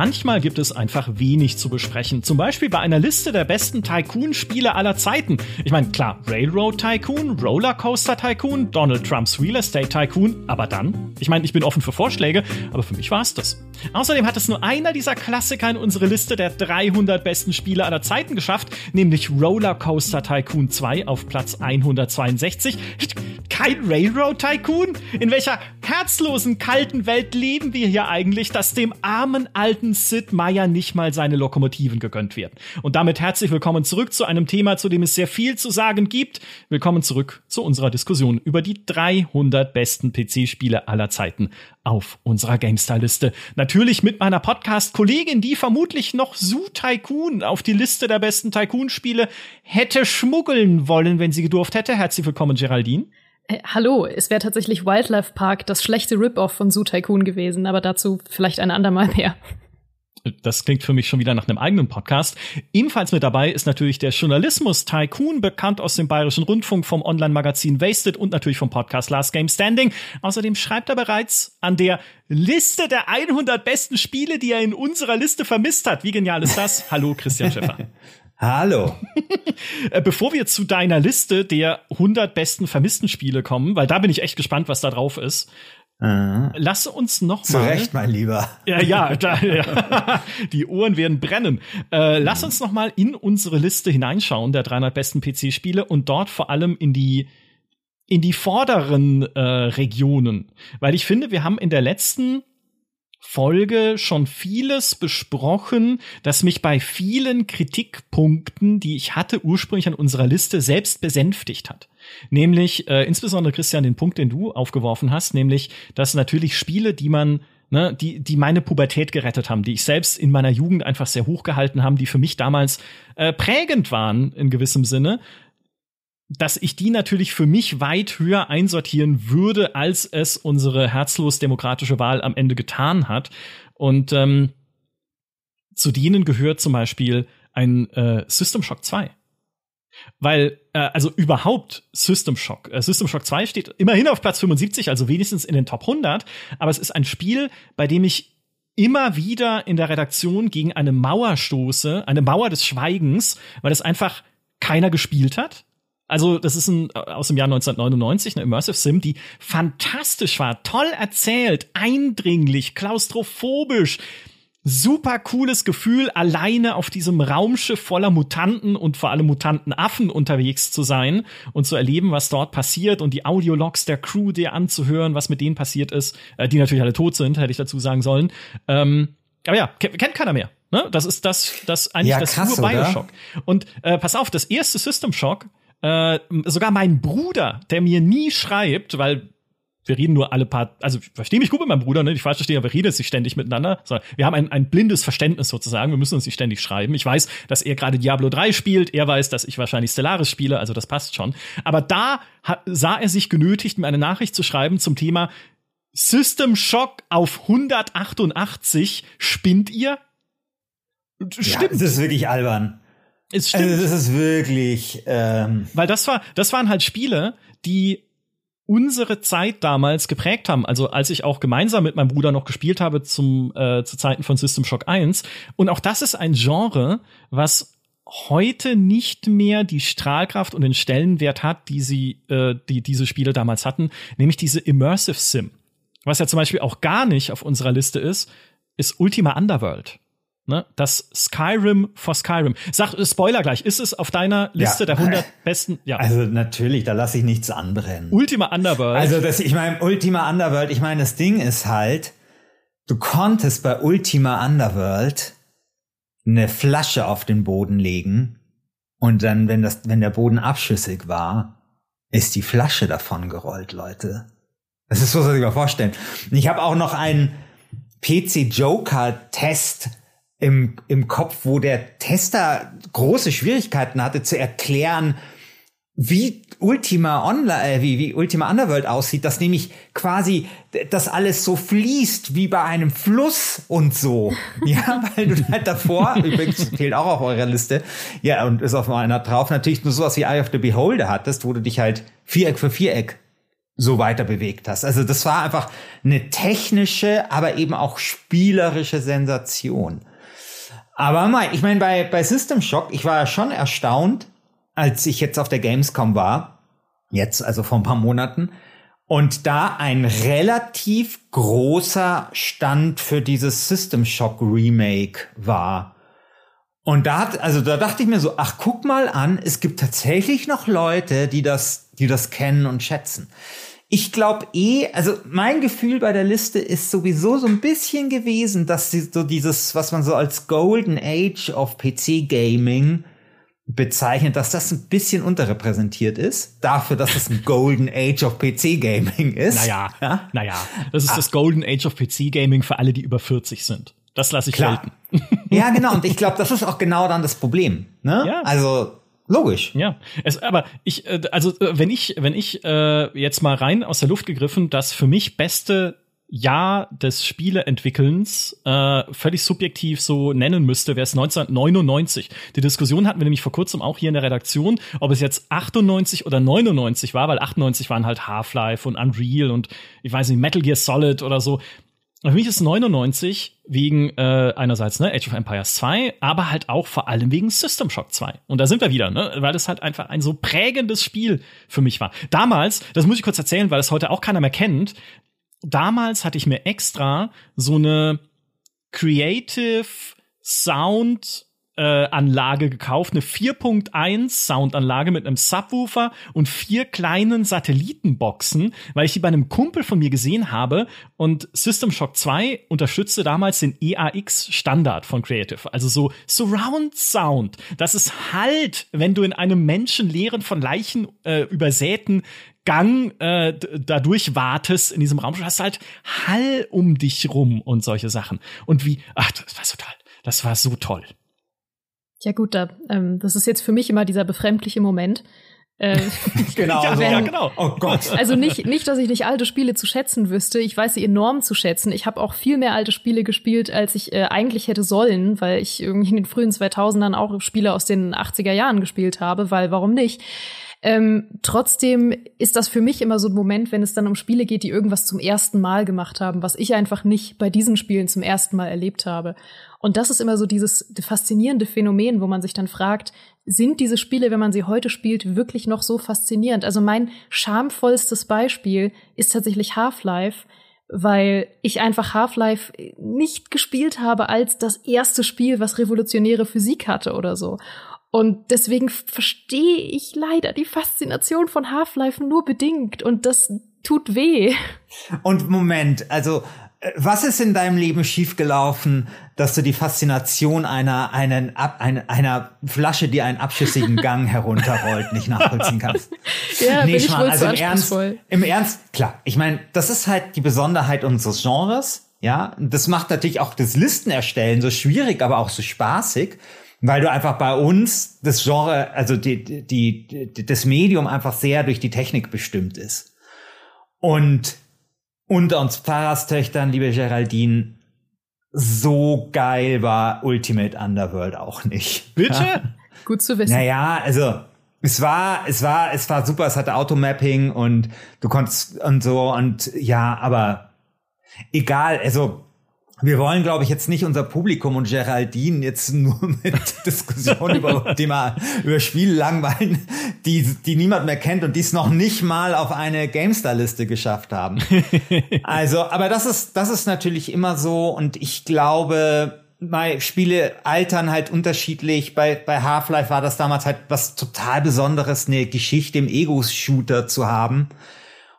manchmal gibt es einfach wenig zu besprechen. Zum Beispiel bei einer Liste der besten Tycoon-Spiele aller Zeiten. Ich meine, klar, Railroad Tycoon, Rollercoaster Tycoon, Donald Trumps Real Estate Tycoon, aber dann? Ich meine, ich bin offen für Vorschläge, aber für mich war es das. Außerdem hat es nur einer dieser Klassiker in unsere Liste der 300 besten Spiele aller Zeiten geschafft, nämlich Rollercoaster Tycoon 2 auf Platz 162. Kein Railroad Tycoon? In welcher herzlosen, kalten Welt leben wir hier eigentlich, dass dem armen alten Sid Meier nicht mal seine Lokomotiven gegönnt werden? Und damit herzlich willkommen zurück zu einem Thema, zu dem es sehr viel zu sagen gibt. Willkommen zurück zu unserer Diskussion über die 300 besten PC-Spiele aller Zeiten auf unserer GameStar-Liste. Natürlich mit meiner Podcast-Kollegin, die vermutlich noch Zoo Tycoon auf die Liste der besten Tycoon-Spiele hätte schmuggeln wollen, wenn sie gedurft hätte. Herzlich willkommen, Geraldine. Äh, hallo, es wäre tatsächlich Wildlife Park das schlechte Rip-Off von Zoo Tycoon gewesen, aber dazu vielleicht ein andermal mehr. Das klingt für mich schon wieder nach einem eigenen Podcast. Ebenfalls mit dabei ist natürlich der Journalismus Tycoon, bekannt aus dem Bayerischen Rundfunk, vom Online-Magazin Wasted und natürlich vom Podcast Last Game Standing. Außerdem schreibt er bereits an der Liste der 100 besten Spiele, die er in unserer Liste vermisst hat. Wie genial ist das? Hallo, Christian Schäffer. Hallo. Äh, bevor wir zu deiner Liste der 100 besten vermissten Spiele kommen, weil da bin ich echt gespannt, was da drauf ist. Uh, Lass uns noch mal. Zu Recht, mein Lieber. Ja, ja, da, ja. die Ohren werden brennen. Äh, lass uns noch mal in unsere Liste hineinschauen der 300 besten PC-Spiele und dort vor allem in die in die vorderen äh, Regionen, weil ich finde, wir haben in der letzten Folge schon vieles besprochen, das mich bei vielen Kritikpunkten, die ich hatte ursprünglich an unserer Liste, selbst besänftigt hat. Nämlich äh, insbesondere Christian den Punkt, den du aufgeworfen hast, nämlich dass natürlich Spiele, die man ne, die, die meine Pubertät gerettet haben, die ich selbst in meiner Jugend einfach sehr hoch gehalten haben, die für mich damals äh, prägend waren in gewissem Sinne, dass ich die natürlich für mich weit höher einsortieren würde, als es unsere herzlos demokratische Wahl am Ende getan hat. Und ähm, zu denen gehört zum Beispiel ein äh, System Shock 2. Weil, äh, also überhaupt System Shock. Äh, System Shock 2 steht immerhin auf Platz 75, also wenigstens in den Top 100. Aber es ist ein Spiel, bei dem ich immer wieder in der Redaktion gegen eine Mauer stoße, eine Mauer des Schweigens, weil es einfach keiner gespielt hat also, das ist ein, aus dem Jahr 1999, eine Immersive Sim, die fantastisch war, toll erzählt, eindringlich, klaustrophobisch. Super cooles Gefühl, alleine auf diesem Raumschiff voller Mutanten und vor allem Mutantenaffen unterwegs zu sein und zu erleben, was dort passiert und die Audiologs der Crew dir anzuhören, was mit denen passiert ist, äh, die natürlich alle tot sind, hätte ich dazu sagen sollen. Ähm, aber ja, kennt keiner mehr. Ne? Das ist das, das eigentlich ja, das krass, Bioshock. Und äh, pass auf, das erste System Shock äh, sogar mein Bruder, der mir nie schreibt, weil wir reden nur alle paar, also ich verstehe mich gut mit meinem Bruder, ne? Ich falsch verstehe, aber wir reden jetzt nicht ständig miteinander. Sondern wir haben ein, ein blindes Verständnis sozusagen. Wir müssen uns nicht ständig schreiben. Ich weiß, dass er gerade Diablo 3 spielt. Er weiß, dass ich wahrscheinlich Stellaris spiele, also das passt schon. Aber da hat, sah er sich genötigt, mir eine Nachricht zu schreiben zum Thema System Shock auf 188. Spinnt ihr? Stimmt. Ja, das ist wirklich albern. Es stimmt. Also das ist wirklich. Ähm Weil das war, das waren halt Spiele, die unsere Zeit damals geprägt haben. Also als ich auch gemeinsam mit meinem Bruder noch gespielt habe zum äh, zu Zeiten von System Shock 1. Und auch das ist ein Genre, was heute nicht mehr die Strahlkraft und den Stellenwert hat, die sie, äh, die diese Spiele damals hatten, nämlich diese Immersive Sim. Was ja zum Beispiel auch gar nicht auf unserer Liste ist, ist Ultima Underworld. Ne? Das Skyrim vor Skyrim. Sag, Spoiler gleich, ist es auf deiner Liste ja. der 100 besten? Ja. Also natürlich, da lasse ich nichts anbrennen. Ultima Underworld. Also das, ich meine, Ultima Underworld, ich meine, das Ding ist halt, du konntest bei Ultima Underworld eine Flasche auf den Boden legen und dann, wenn das, wenn der Boden abschüssig war, ist die Flasche davon gerollt, Leute. Das ist so, was ich mir vorstellen. Ich habe auch noch einen PC Joker Test im, im Kopf, wo der Tester große Schwierigkeiten hatte zu erklären, wie Ultima Online, äh, wie, wie Ultima Underworld aussieht, dass nämlich quasi das alles so fließt wie bei einem Fluss und so. Ja, weil du halt davor, übrigens fehlt auch auf eurer Liste, ja, und ist auf meiner drauf, natürlich nur sowas wie Eye of the Beholder hattest, wo du dich halt Viereck für Viereck so weiter bewegt hast. Also das war einfach eine technische, aber eben auch spielerische Sensation. Aber mal, ich meine, bei, bei System Shock, ich war ja schon erstaunt, als ich jetzt auf der Gamescom war, jetzt also vor ein paar Monaten, und da ein relativ großer Stand für dieses System Shock Remake war. Und da hat, also da dachte ich mir so, ach, guck mal an, es gibt tatsächlich noch Leute, die das, die das kennen und schätzen. Ich glaube eh, also mein Gefühl bei der Liste ist sowieso so ein bisschen gewesen, dass sie so dieses, was man so als Golden Age of PC Gaming bezeichnet, dass das ein bisschen unterrepräsentiert ist, dafür, dass es ein Golden Age of PC Gaming ist. Naja, ja? naja, das ist ah. das Golden Age of PC Gaming für alle, die über 40 sind. Das lasse ich Klar. gelten. Ja, genau. Und ich glaube, das ist auch genau dann das Problem. Ne? Ja. Also Logisch. Ja, es, aber ich, äh, also äh, wenn ich, wenn ich äh, jetzt mal rein aus der Luft gegriffen, das für mich beste Jahr des Spieleentwickelns äh, völlig subjektiv so nennen müsste, wäre es 1999. Die Diskussion hatten wir nämlich vor kurzem auch hier in der Redaktion, ob es jetzt 98 oder 99 war, weil 98 waren halt Half-Life und Unreal und ich weiß nicht, Metal Gear Solid oder so. Für mich ist 99 wegen äh, einerseits ne, Age of Empires 2, aber halt auch vor allem wegen System Shock 2. Und da sind wir wieder, ne, weil das halt einfach ein so prägendes Spiel für mich war. Damals, das muss ich kurz erzählen, weil das heute auch keiner mehr kennt. Damals hatte ich mir extra so eine Creative Sound Anlage gekauft, eine 4.1 Soundanlage mit einem Subwoofer und vier kleinen Satellitenboxen, weil ich die bei einem Kumpel von mir gesehen habe und System Shock 2 unterstützte damals den EAX Standard von Creative, also so Surround Sound. Das ist halt, wenn du in einem menschenleeren von Leichen äh, übersäten Gang äh, dadurch wartest in diesem Raum, du hast halt Hall um dich rum und solche Sachen. Und wie, ach, das war so toll. Das war so toll. Ja gut, da, ähm, das ist jetzt für mich immer dieser befremdliche Moment. Äh, genau, ja, wenn, ja, genau. Oh Gott. Also nicht, nicht, dass ich nicht alte Spiele zu schätzen wüsste. Ich weiß sie enorm zu schätzen. Ich habe auch viel mehr alte Spiele gespielt, als ich äh, eigentlich hätte sollen, weil ich irgendwie in den frühen 2000ern auch Spiele aus den 80er Jahren gespielt habe, weil warum nicht? Ähm, trotzdem ist das für mich immer so ein Moment, wenn es dann um Spiele geht, die irgendwas zum ersten Mal gemacht haben, was ich einfach nicht bei diesen Spielen zum ersten Mal erlebt habe. Und das ist immer so dieses faszinierende Phänomen, wo man sich dann fragt, sind diese Spiele, wenn man sie heute spielt, wirklich noch so faszinierend? Also mein schamvollstes Beispiel ist tatsächlich Half-Life, weil ich einfach Half-Life nicht gespielt habe als das erste Spiel, was revolutionäre Physik hatte oder so. Und deswegen verstehe ich leider die Faszination von Half-Life nur bedingt und das tut weh. Und Moment, also was ist in deinem Leben schiefgelaufen, dass du die Faszination einer, einen, einer, einer Flasche, die einen abschüssigen Gang herunterrollt, nicht nachvollziehen kannst? ja, nee, bin ich wohl also im Ernst, im Ernst, klar. Ich meine, das ist halt die Besonderheit unseres Genres. Ja, das macht natürlich auch das Listenerstellen so schwierig, aber auch so spaßig, weil du einfach bei uns das Genre, also die, die, die das Medium einfach sehr durch die Technik bestimmt ist. Und unter uns Pfarrerstöchtern, liebe Geraldine, so geil war Ultimate Underworld auch nicht. Bitte? Ja? Gut zu wissen. Naja, also es war, es war, es war super, es hatte Automapping und du konntest und so und ja, aber egal, also wir wollen, glaube ich, jetzt nicht unser Publikum und Geraldine jetzt nur mit Diskussionen über Thema über Spiele langweilen, die, die niemand mehr kennt und die es noch nicht mal auf eine GameStar-Liste geschafft haben. Also, aber das ist, das ist natürlich immer so und ich glaube, bei Spiele altern halt unterschiedlich. Bei, bei Half-Life war das damals halt was total Besonderes, eine Geschichte im Ego-Shooter zu haben.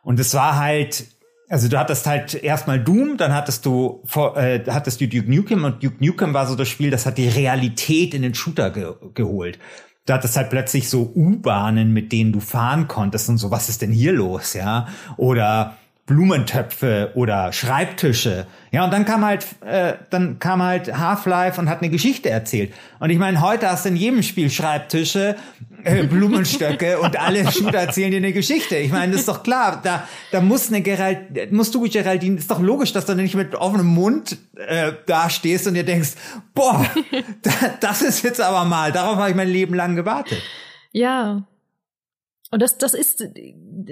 Und es war halt, also du hattest halt erstmal Doom, dann hattest du äh, hattest du Duke Nukem und Duke Nukem war so das Spiel, das hat die Realität in den Shooter ge geholt. Du hattest halt plötzlich so U-Bahnen, mit denen du fahren konntest und so, was ist denn hier los, ja? Oder Blumentöpfe oder Schreibtische. Ja, und dann kam halt, äh, dann kam halt Half-Life und hat eine Geschichte erzählt. Und ich meine, heute hast du in jedem Spiel Schreibtische, äh, Blumenstöcke und alle Shooter erzählen dir eine Geschichte. Ich meine, das ist doch klar. Da, da muss eine Gerald, musst du Geraldine, ist doch logisch, dass du nicht mit offenem Mund äh, da stehst und dir denkst, boah, da, das ist jetzt aber mal. Darauf habe ich mein Leben lang gewartet. Ja, Und das, das ist,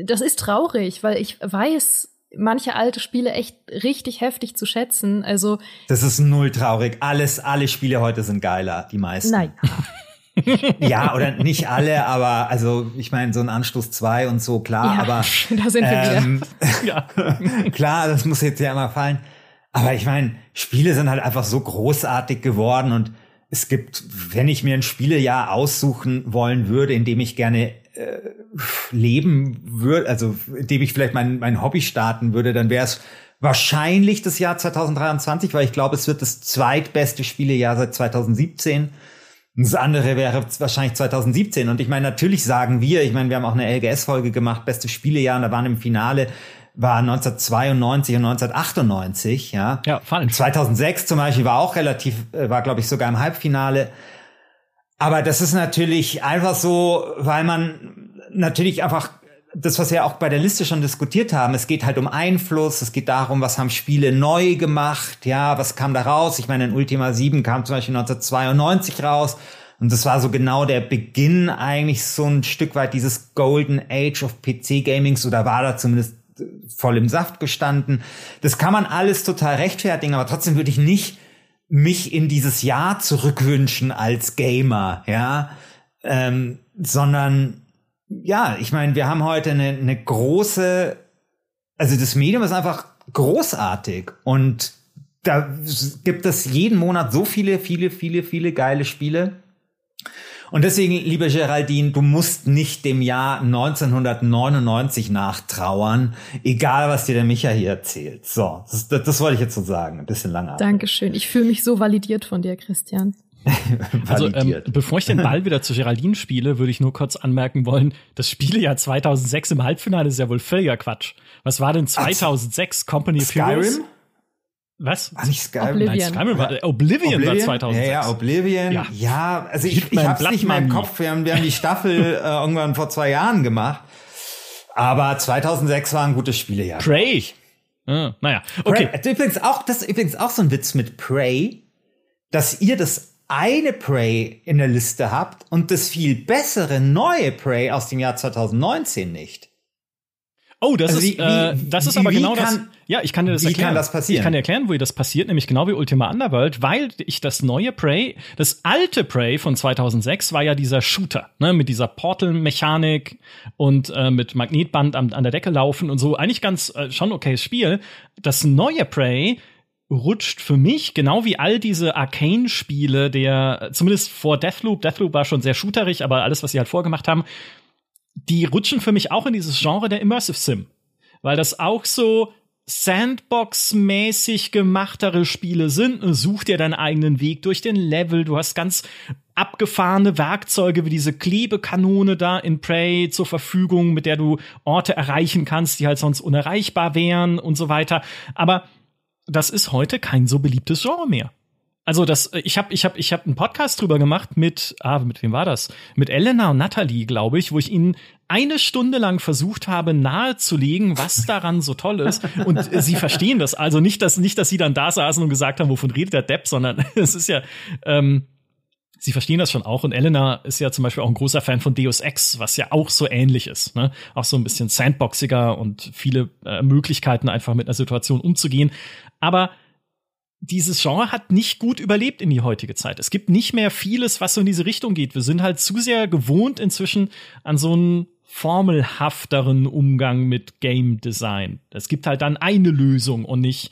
das ist traurig, weil ich weiß, manche alte Spiele echt richtig heftig zu schätzen. Also. Das ist null traurig. Alles, alle Spiele heute sind geiler, die meisten. Nein. ja, oder nicht alle, aber also ich meine, so ein Anstoß 2 und so, klar, ja, aber da sind wir ähm, wieder. klar, das muss jetzt ja immer fallen. Aber ich meine, Spiele sind halt einfach so großartig geworden und es gibt, wenn ich mir ein Spielejahr aussuchen wollen würde, in dem ich gerne äh, leben würde, also in dem ich vielleicht mein, mein Hobby starten würde, dann wäre es wahrscheinlich das Jahr 2023, weil ich glaube, es wird das zweitbeste Spielejahr seit 2017. Das andere wäre wahrscheinlich 2017. Und ich meine, natürlich sagen wir, ich meine, wir haben auch eine LGS-Folge gemacht, beste Spielejahr, und da waren im Finale war 1992 und 1998, ja. Ja, fallen. 2006 zum Beispiel war auch relativ, äh, war glaube ich sogar im Halbfinale. Aber das ist natürlich einfach so, weil man natürlich einfach das, was wir auch bei der Liste schon diskutiert haben, es geht halt um Einfluss, es geht darum, was haben Spiele neu gemacht, ja, was kam da raus? Ich meine, in Ultima 7 kam zum Beispiel 1992 raus und das war so genau der Beginn eigentlich so ein Stück weit dieses Golden Age of PC Gamings oder war da zumindest voll im Saft gestanden. Das kann man alles total rechtfertigen, aber trotzdem würde ich nicht mich in dieses Jahr zurückwünschen als Gamer, ja, ähm, sondern ja, ich meine, wir haben heute eine, eine große, also das Medium ist einfach großartig und da gibt es jeden Monat so viele, viele, viele, viele geile Spiele. Und deswegen, liebe Geraldine, du musst nicht dem Jahr 1999 nachtrauern, egal was dir der Micha hier erzählt. So, das, das, das wollte ich jetzt so sagen, ein bisschen lange. Dankeschön. Ich fühle mich so validiert von dir, Christian. also ähm, bevor ich den Ball wieder zu Geraldine spiele, würde ich nur kurz anmerken wollen, das Spielejahr 2006 im Halbfinale ist ja wohl völliger Quatsch. Was war denn 2006 Company of Skyrim? Was? War nicht Skyrim? Oblivion. Nein, Skyrim war, Oblivion, Oblivion, war 2006. Ja, ja, Oblivion. Ja, ja also ich, ich hab's nicht in meinem Kopf. Wir haben, wir haben die Staffel äh, irgendwann vor zwei Jahren gemacht. Aber 2006 war ein gutes Spielejahr. Prey. Ah, naja, okay. Prey, übrigens auch, das ist übrigens auch so ein Witz mit Prey, dass ihr das eine Prey in der Liste habt und das viel bessere neue Prey aus dem Jahr 2019 nicht. Oh, das also ist, wie, äh, das ist aber genau kann, das. Ja, ich kann dir das wie erklären. Wie kann das passieren? Ich kann dir erklären, wie das passiert, nämlich genau wie Ultima Underworld, weil ich das neue Prey, das alte Prey von 2006 war ja dieser Shooter, ne, mit dieser Portal-Mechanik und äh, mit Magnetband an, an der Decke laufen und so. Eigentlich ganz äh, schon okayes Spiel. Das neue Prey rutscht für mich, genau wie all diese Arcane-Spiele, der zumindest vor Deathloop, Deathloop war schon sehr shooterig, aber alles, was sie halt vorgemacht haben, die rutschen für mich auch in dieses Genre der Immersive Sim. Weil das auch so Sandbox-mäßig gemachtere Spiele sind. Such dir deinen eigenen Weg durch den Level. Du hast ganz abgefahrene Werkzeuge wie diese Klebekanone da in Prey zur Verfügung, mit der du Orte erreichen kannst, die halt sonst unerreichbar wären und so weiter. Aber das ist heute kein so beliebtes Genre mehr. Also das, ich habe ich hab, ich hab einen Podcast drüber gemacht mit, ah, mit wem war das? Mit Elena und Natalie, glaube ich, wo ich ihnen eine Stunde lang versucht habe nahezulegen, was daran so toll ist. Und sie verstehen das. Also nicht, dass nicht, dass sie dann da saßen und gesagt haben, wovon redet der Depp, sondern es ist ja, ähm, sie verstehen das schon auch. Und Elena ist ja zum Beispiel auch ein großer Fan von Deus Ex, was ja auch so ähnlich ist. Ne? Auch so ein bisschen sandboxiger und viele äh, Möglichkeiten, einfach mit einer Situation umzugehen. Aber dieses Genre hat nicht gut überlebt in die heutige Zeit. Es gibt nicht mehr vieles, was so in diese Richtung geht. Wir sind halt zu sehr gewohnt inzwischen an so einen formelhafteren Umgang mit Game Design. Es gibt halt dann eine Lösung und nicht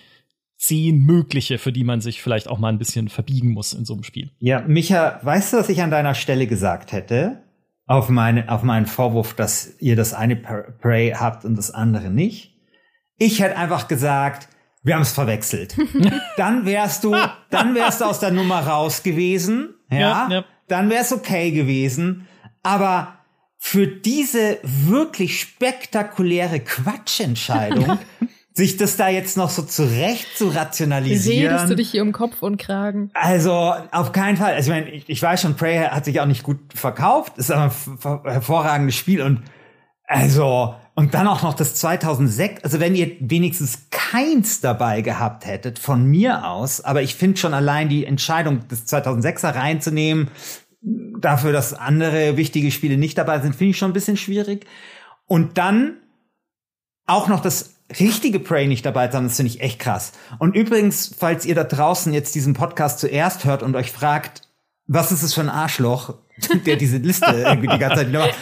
zehn mögliche, für die man sich vielleicht auch mal ein bisschen verbiegen muss in so einem Spiel. Ja, Micha, weißt du, was ich an deiner Stelle gesagt hätte? Auf, meine, auf meinen Vorwurf, dass ihr das eine Prey habt und das andere nicht. Ich hätte einfach gesagt, wir haben es verwechselt. dann wärst du, dann wärst du aus der Nummer raus gewesen, ja, ja, ja. dann wär's okay gewesen, aber für diese wirklich spektakuläre Quatschentscheidung, sich das da jetzt noch so zurecht zu rationalisieren. Redest du dich hier um Kopf und Kragen? Also, auf keinen Fall. Also, ich meine, ich, ich weiß schon, Prey hat sich auch nicht gut verkauft, ist aber ein hervorragendes Spiel und also, und dann auch noch das 2006, also wenn ihr wenigstens keins dabei gehabt hättet, von mir aus, aber ich finde schon allein die Entscheidung, das 2006er reinzunehmen, dafür, dass andere wichtige Spiele nicht dabei sind, finde ich schon ein bisschen schwierig. Und dann auch noch das richtige Prey nicht dabei zu haben, das finde ich echt krass. Und übrigens, falls ihr da draußen jetzt diesen Podcast zuerst hört und euch fragt, was ist es für ein Arschloch, der diese Liste irgendwie die ganze Zeit macht,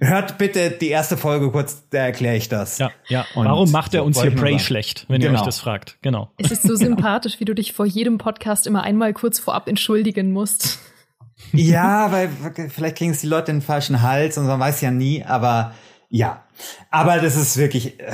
hört bitte die erste Folge kurz, da erkläre ich das. Ja, ja. Und Warum macht er uns hier Prey schlecht, wenn genau. ihr euch das fragt? Genau. Es ist so sympathisch, wie du dich vor jedem Podcast immer einmal kurz vorab entschuldigen musst. Ja, weil vielleicht kriegen es die Leute in den falschen Hals und man weiß ja nie, aber ja. Aber das ist wirklich. Äh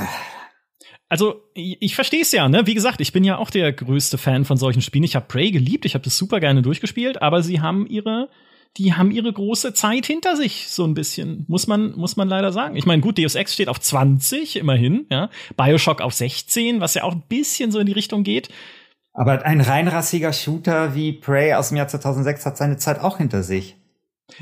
also ich, ich verstehe es ja, ne? Wie gesagt, ich bin ja auch der größte Fan von solchen Spielen. Ich habe Prey geliebt, ich habe das super gerne durchgespielt, aber sie haben ihre die haben ihre große Zeit hinter sich, so ein bisschen. Muss man, muss man leider sagen. Ich meine, gut, Deus Ex steht auf 20, immerhin, ja. Bioshock auf 16, was ja auch ein bisschen so in die Richtung geht. Aber ein reinrassiger Shooter wie Prey aus dem Jahr 2006 hat seine Zeit auch hinter sich.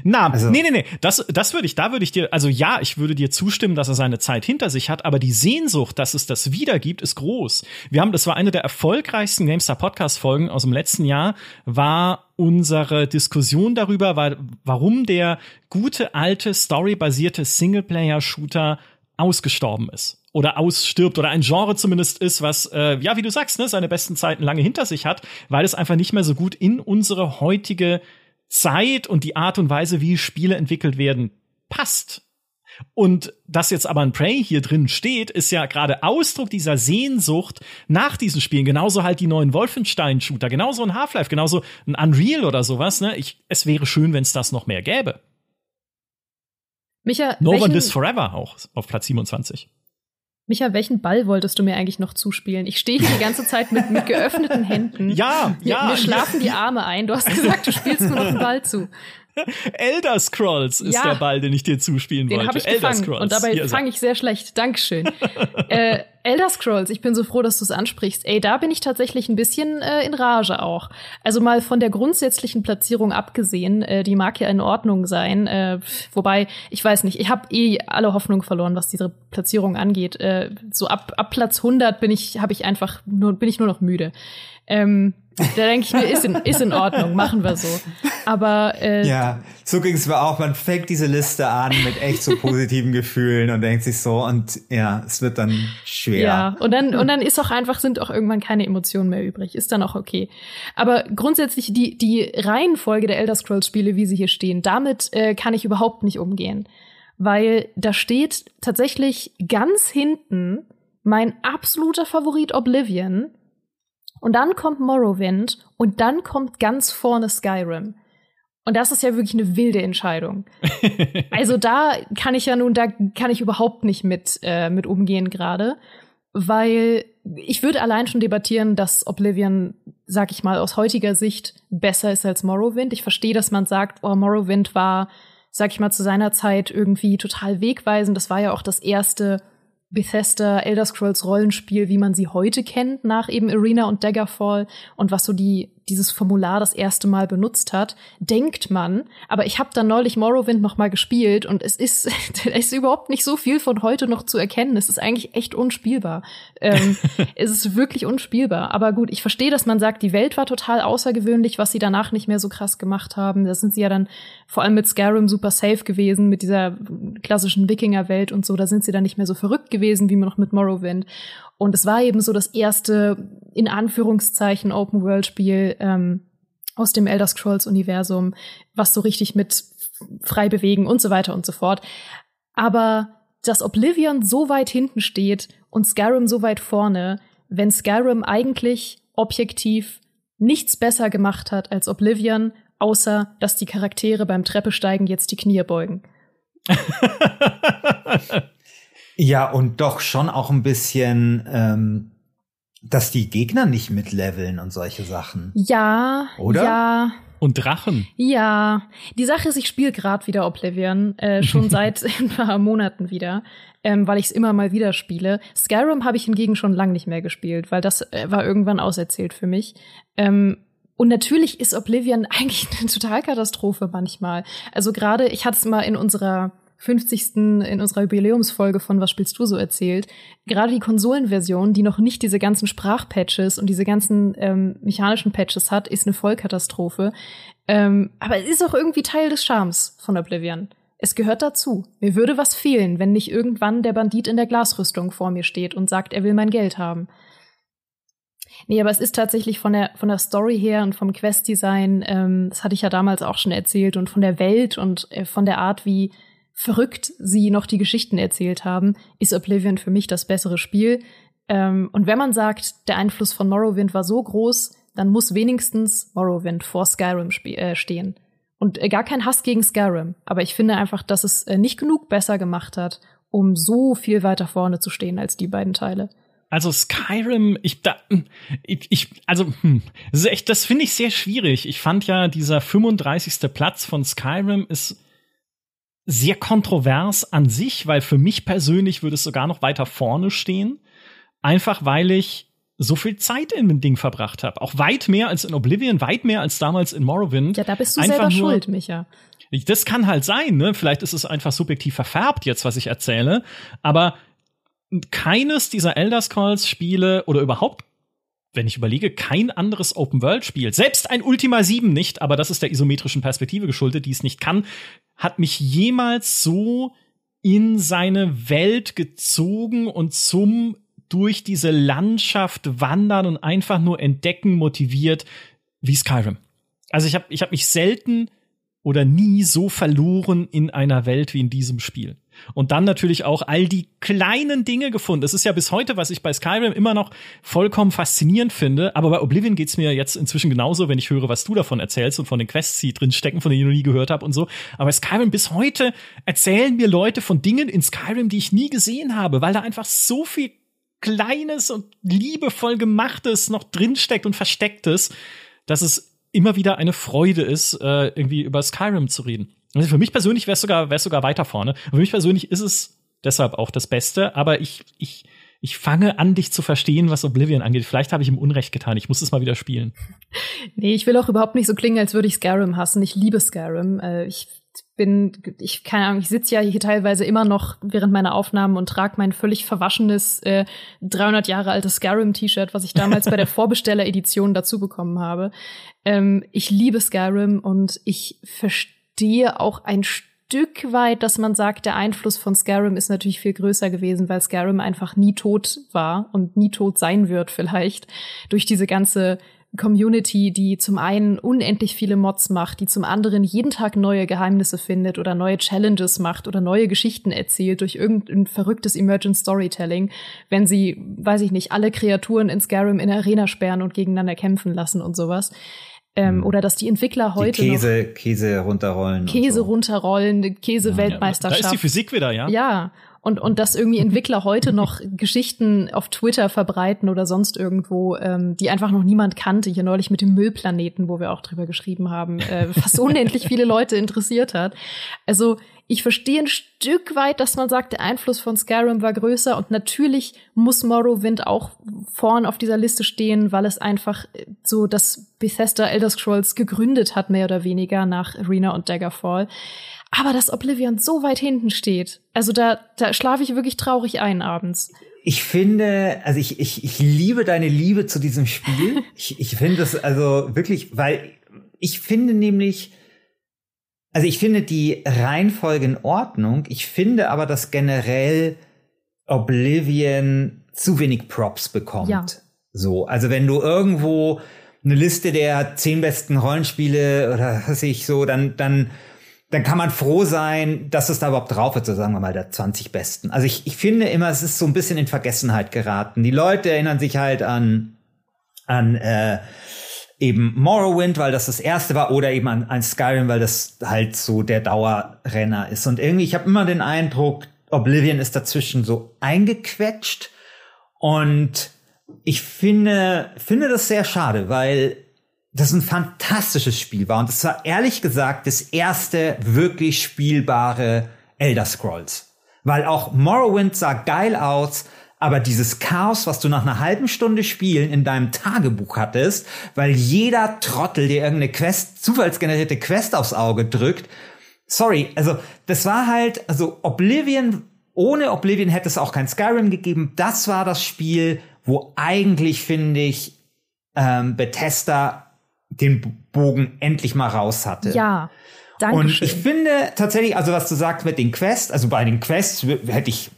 Na, also, nee, nee, nee, das, das würde ich, da würde ich dir, also ja, ich würde dir zustimmen, dass er seine Zeit hinter sich hat, aber die Sehnsucht, dass es das wieder gibt, ist groß. Wir haben, das war eine der erfolgreichsten GameStar Podcast Folgen aus dem letzten Jahr, war unsere Diskussion darüber, war, warum der gute alte storybasierte Singleplayer-Shooter ausgestorben ist oder ausstirbt oder ein Genre zumindest ist, was, äh, ja, wie du sagst, ne, seine besten Zeiten lange hinter sich hat, weil es einfach nicht mehr so gut in unsere heutige Zeit und die Art und Weise, wie Spiele entwickelt werden, passt. Und dass jetzt aber ein Prey hier drin steht, ist ja gerade Ausdruck dieser Sehnsucht nach diesen Spielen. Genauso halt die neuen Wolfenstein-Shooter, genauso ein Half-Life, genauso ein Unreal oder sowas. Ne? Ich, es wäre schön, wenn es das noch mehr gäbe. Micha, no One This Forever auch auf Platz 27. Micha, welchen Ball wolltest du mir eigentlich noch zuspielen? Ich stehe hier die ganze Zeit mit, mit geöffneten Händen. Ja, ja. Mir, mir schlafen die Arme ein. Du hast gesagt, du spielst mir noch einen Ball zu. Elder Scrolls ist ja, der Ball, den ich dir zuspielen den wollte. Habe ich Elder gefangen Scrolls. und dabei fange ich sehr schlecht. Dankeschön. äh, Elder Scrolls, ich bin so froh, dass du es ansprichst. Ey, da bin ich tatsächlich ein bisschen äh, in Rage auch. Also mal von der grundsätzlichen Platzierung abgesehen, äh, die mag ja in Ordnung sein. Äh, wobei, ich weiß nicht, ich habe eh alle Hoffnung verloren, was diese Platzierung angeht. Äh, so ab, ab Platz 100 bin ich, habe ich einfach nur, bin ich nur noch müde. Ähm, da denke ich mir, ist in, ist in Ordnung, machen wir so. Aber äh, ja, so ging es mir auch. Man fängt diese Liste an mit echt so positiven Gefühlen und denkt sich so und ja, es wird dann schwer. Ja, und dann und dann ist auch einfach sind auch irgendwann keine Emotionen mehr übrig. Ist dann auch okay. Aber grundsätzlich die die Reihenfolge der Elder Scrolls Spiele, wie sie hier stehen, damit äh, kann ich überhaupt nicht umgehen, weil da steht tatsächlich ganz hinten mein absoluter Favorit Oblivion und dann kommt Morrowind und dann kommt ganz vorne Skyrim. Und das ist ja wirklich eine wilde Entscheidung. also da kann ich ja nun, da kann ich überhaupt nicht mit, äh, mit umgehen gerade, weil ich würde allein schon debattieren, dass Oblivion, sag ich mal, aus heutiger Sicht besser ist als Morrowind. Ich verstehe, dass man sagt, oh, Morrowind war, sag ich mal, zu seiner Zeit irgendwie total wegweisend. Das war ja auch das erste Bethesda Elder Scrolls Rollenspiel, wie man sie heute kennt, nach eben Arena und Daggerfall und was so die dieses Formular das erste Mal benutzt hat, denkt man. Aber ich habe dann neulich Morrowind noch mal gespielt und es ist, es ist überhaupt nicht so viel von heute noch zu erkennen. Es ist eigentlich echt unspielbar. Ähm, es ist wirklich unspielbar. Aber gut, ich verstehe, dass man sagt, die Welt war total außergewöhnlich, was sie danach nicht mehr so krass gemacht haben. Da sind sie ja dann vor allem mit Skyrim super safe gewesen, mit dieser klassischen Wikinger-Welt und so. Da sind sie dann nicht mehr so verrückt gewesen, wie man noch mit Morrowind. Und es war eben so das erste, in Anführungszeichen, Open-World-Spiel ähm, aus dem Elder Scrolls-Universum, was so richtig mit frei bewegen und so weiter und so fort. Aber dass Oblivion so weit hinten steht und Skyrim so weit vorne, wenn Skyrim eigentlich objektiv nichts besser gemacht hat als Oblivion, außer dass die Charaktere beim Treppesteigen jetzt die Knie beugen. Ja, und doch schon auch ein bisschen, ähm, dass die Gegner nicht mitleveln und solche Sachen. Ja, oder? Ja. Und Drachen. Ja, die Sache ist, ich spiele gerade wieder Oblivion, äh, schon seit ein paar Monaten wieder, ähm, weil ich es immer mal wieder spiele. Skyrim habe ich hingegen schon lang nicht mehr gespielt, weil das äh, war irgendwann auserzählt für mich. Ähm, und natürlich ist Oblivion eigentlich eine Totalkatastrophe manchmal. Also gerade, ich hatte es mal in unserer 50. in unserer Jubiläumsfolge von Was spielst du so erzählt. Gerade die Konsolenversion, die noch nicht diese ganzen Sprachpatches und diese ganzen ähm, mechanischen Patches hat, ist eine Vollkatastrophe. Ähm, aber es ist auch irgendwie Teil des Charmes von Oblivion. Es gehört dazu. Mir würde was fehlen, wenn nicht irgendwann der Bandit in der Glasrüstung vor mir steht und sagt, er will mein Geld haben. Nee, aber es ist tatsächlich von der, von der Story her und vom Quest-Design, ähm, das hatte ich ja damals auch schon erzählt, und von der Welt und äh, von der Art, wie verrückt sie noch die Geschichten erzählt haben, ist Oblivion für mich das bessere Spiel. Ähm, und wenn man sagt, der Einfluss von Morrowind war so groß, dann muss wenigstens Morrowind vor Skyrim äh, stehen. Und äh, gar kein Hass gegen Skyrim, aber ich finde einfach, dass es äh, nicht genug besser gemacht hat, um so viel weiter vorne zu stehen als die beiden Teile. Also Skyrim, ich da, ich, ich also hm, das das finde ich sehr schwierig. Ich fand ja dieser 35. Platz von Skyrim ist sehr kontrovers an sich, weil für mich persönlich würde es sogar noch weiter vorne stehen, einfach weil ich so viel Zeit in dem Ding verbracht habe, auch weit mehr als in Oblivion, weit mehr als damals in Morrowind. Ja, da bist du einfach selber schuld, Micha. Das kann halt sein, ne? Vielleicht ist es einfach subjektiv verfärbt jetzt, was ich erzähle, aber keines dieser Elder Scrolls Spiele oder überhaupt wenn ich überlege, kein anderes Open-World-Spiel, selbst ein Ultima 7 nicht, aber das ist der isometrischen Perspektive geschuldet, die es nicht kann, hat mich jemals so in seine Welt gezogen und zum durch diese Landschaft wandern und einfach nur entdecken motiviert wie Skyrim. Also ich habe ich hab mich selten oder nie so verloren in einer Welt wie in diesem Spiel. Und dann natürlich auch all die kleinen Dinge gefunden. Das ist ja bis heute, was ich bei Skyrim immer noch vollkommen faszinierend finde. Aber bei Oblivion geht's mir jetzt inzwischen genauso, wenn ich höre, was du davon erzählst und von den Quests, die drin stecken, von denen ich noch nie gehört habe und so. Aber Skyrim bis heute erzählen mir Leute von Dingen in Skyrim, die ich nie gesehen habe, weil da einfach so viel Kleines und liebevoll gemachtes noch drinsteckt und verstecktes, dass es immer wieder eine Freude ist, äh, irgendwie über Skyrim zu reden. Also für mich persönlich wäre es sogar, wär's sogar weiter vorne. Und für mich persönlich ist es deshalb auch das Beste, aber ich, ich, ich fange an, dich zu verstehen, was Oblivion angeht. Vielleicht habe ich ihm Unrecht getan. Ich muss es mal wieder spielen. Nee, ich will auch überhaupt nicht so klingen, als würde ich Skyrim hassen. Ich liebe Skyrim. Äh, ich bin, ich keine Ahnung, ich sitze ja hier teilweise immer noch während meiner Aufnahmen und trage mein völlig verwaschenes äh, 300 Jahre altes Skyrim-T-Shirt, was ich damals bei der Vorbesteller-Edition dazu bekommen habe. Ähm, ich liebe Skyrim und ich verstehe verstehe auch ein Stück weit, dass man sagt, der Einfluss von Skyrim ist natürlich viel größer gewesen, weil Skyrim einfach nie tot war und nie tot sein wird vielleicht durch diese ganze Community, die zum einen unendlich viele Mods macht, die zum anderen jeden Tag neue Geheimnisse findet oder neue Challenges macht oder neue Geschichten erzählt durch irgendein verrücktes Emergent Storytelling, wenn sie, weiß ich nicht, alle Kreaturen in Skyrim in Arena sperren und gegeneinander kämpfen lassen und sowas. Ähm, hm. oder dass die Entwickler heute die Käse, noch Käse runterrollen. Käse so. runterrollen, Käse-Weltmeisterschaft. Ja, da ist die Physik wieder, ja. Ja. Und, und dass irgendwie Entwickler heute noch Geschichten auf Twitter verbreiten oder sonst irgendwo, ähm, die einfach noch niemand kannte. Hier neulich mit dem Müllplaneten, wo wir auch drüber geschrieben haben, äh, was unendlich viele Leute interessiert hat. Also ich verstehe ein Stück weit, dass man sagt, der Einfluss von Skyrim war größer und natürlich muss Morrowind auch vorn auf dieser Liste stehen, weil es einfach so das Bethesda Elder Scrolls gegründet hat, mehr oder weniger nach Arena und Daggerfall. Aber dass Oblivion so weit hinten steht, also da, da schlafe ich wirklich traurig ein abends. Ich finde, also ich, ich, ich liebe deine Liebe zu diesem Spiel. ich, ich finde es also wirklich, weil ich finde nämlich, also ich finde die Reihenfolge in Ordnung. Ich finde aber, dass generell Oblivion zu wenig Props bekommt. Ja. So, also wenn du irgendwo eine Liste der zehn besten Rollenspiele oder was ich so, dann, dann, dann kann man froh sein, dass es da überhaupt drauf ist, so sagen wir mal, der 20 besten. Also ich, ich finde immer, es ist so ein bisschen in Vergessenheit geraten. Die Leute erinnern sich halt an, an äh, eben Morrowind, weil das das erste war, oder eben an, an Skyrim, weil das halt so der Dauerrenner ist. Und irgendwie, ich habe immer den Eindruck, Oblivion ist dazwischen so eingequetscht. Und ich finde, finde das sehr schade, weil das ein fantastisches Spiel war. Und es war ehrlich gesagt das erste wirklich spielbare Elder Scrolls. Weil auch Morrowind sah geil aus, aber dieses Chaos, was du nach einer halben Stunde Spielen in deinem Tagebuch hattest, weil jeder Trottel dir irgendeine Quest, zufallsgenerierte Quest aufs Auge drückt, sorry, also das war halt, also Oblivion, ohne Oblivion hätte es auch kein Skyrim gegeben. Das war das Spiel, wo eigentlich, finde ich, ähm, Bethesda den Bogen endlich mal raus hatte. Ja. Danke und ich finde tatsächlich, also was du sagst mit den Quests, also bei den Quests hätte ich,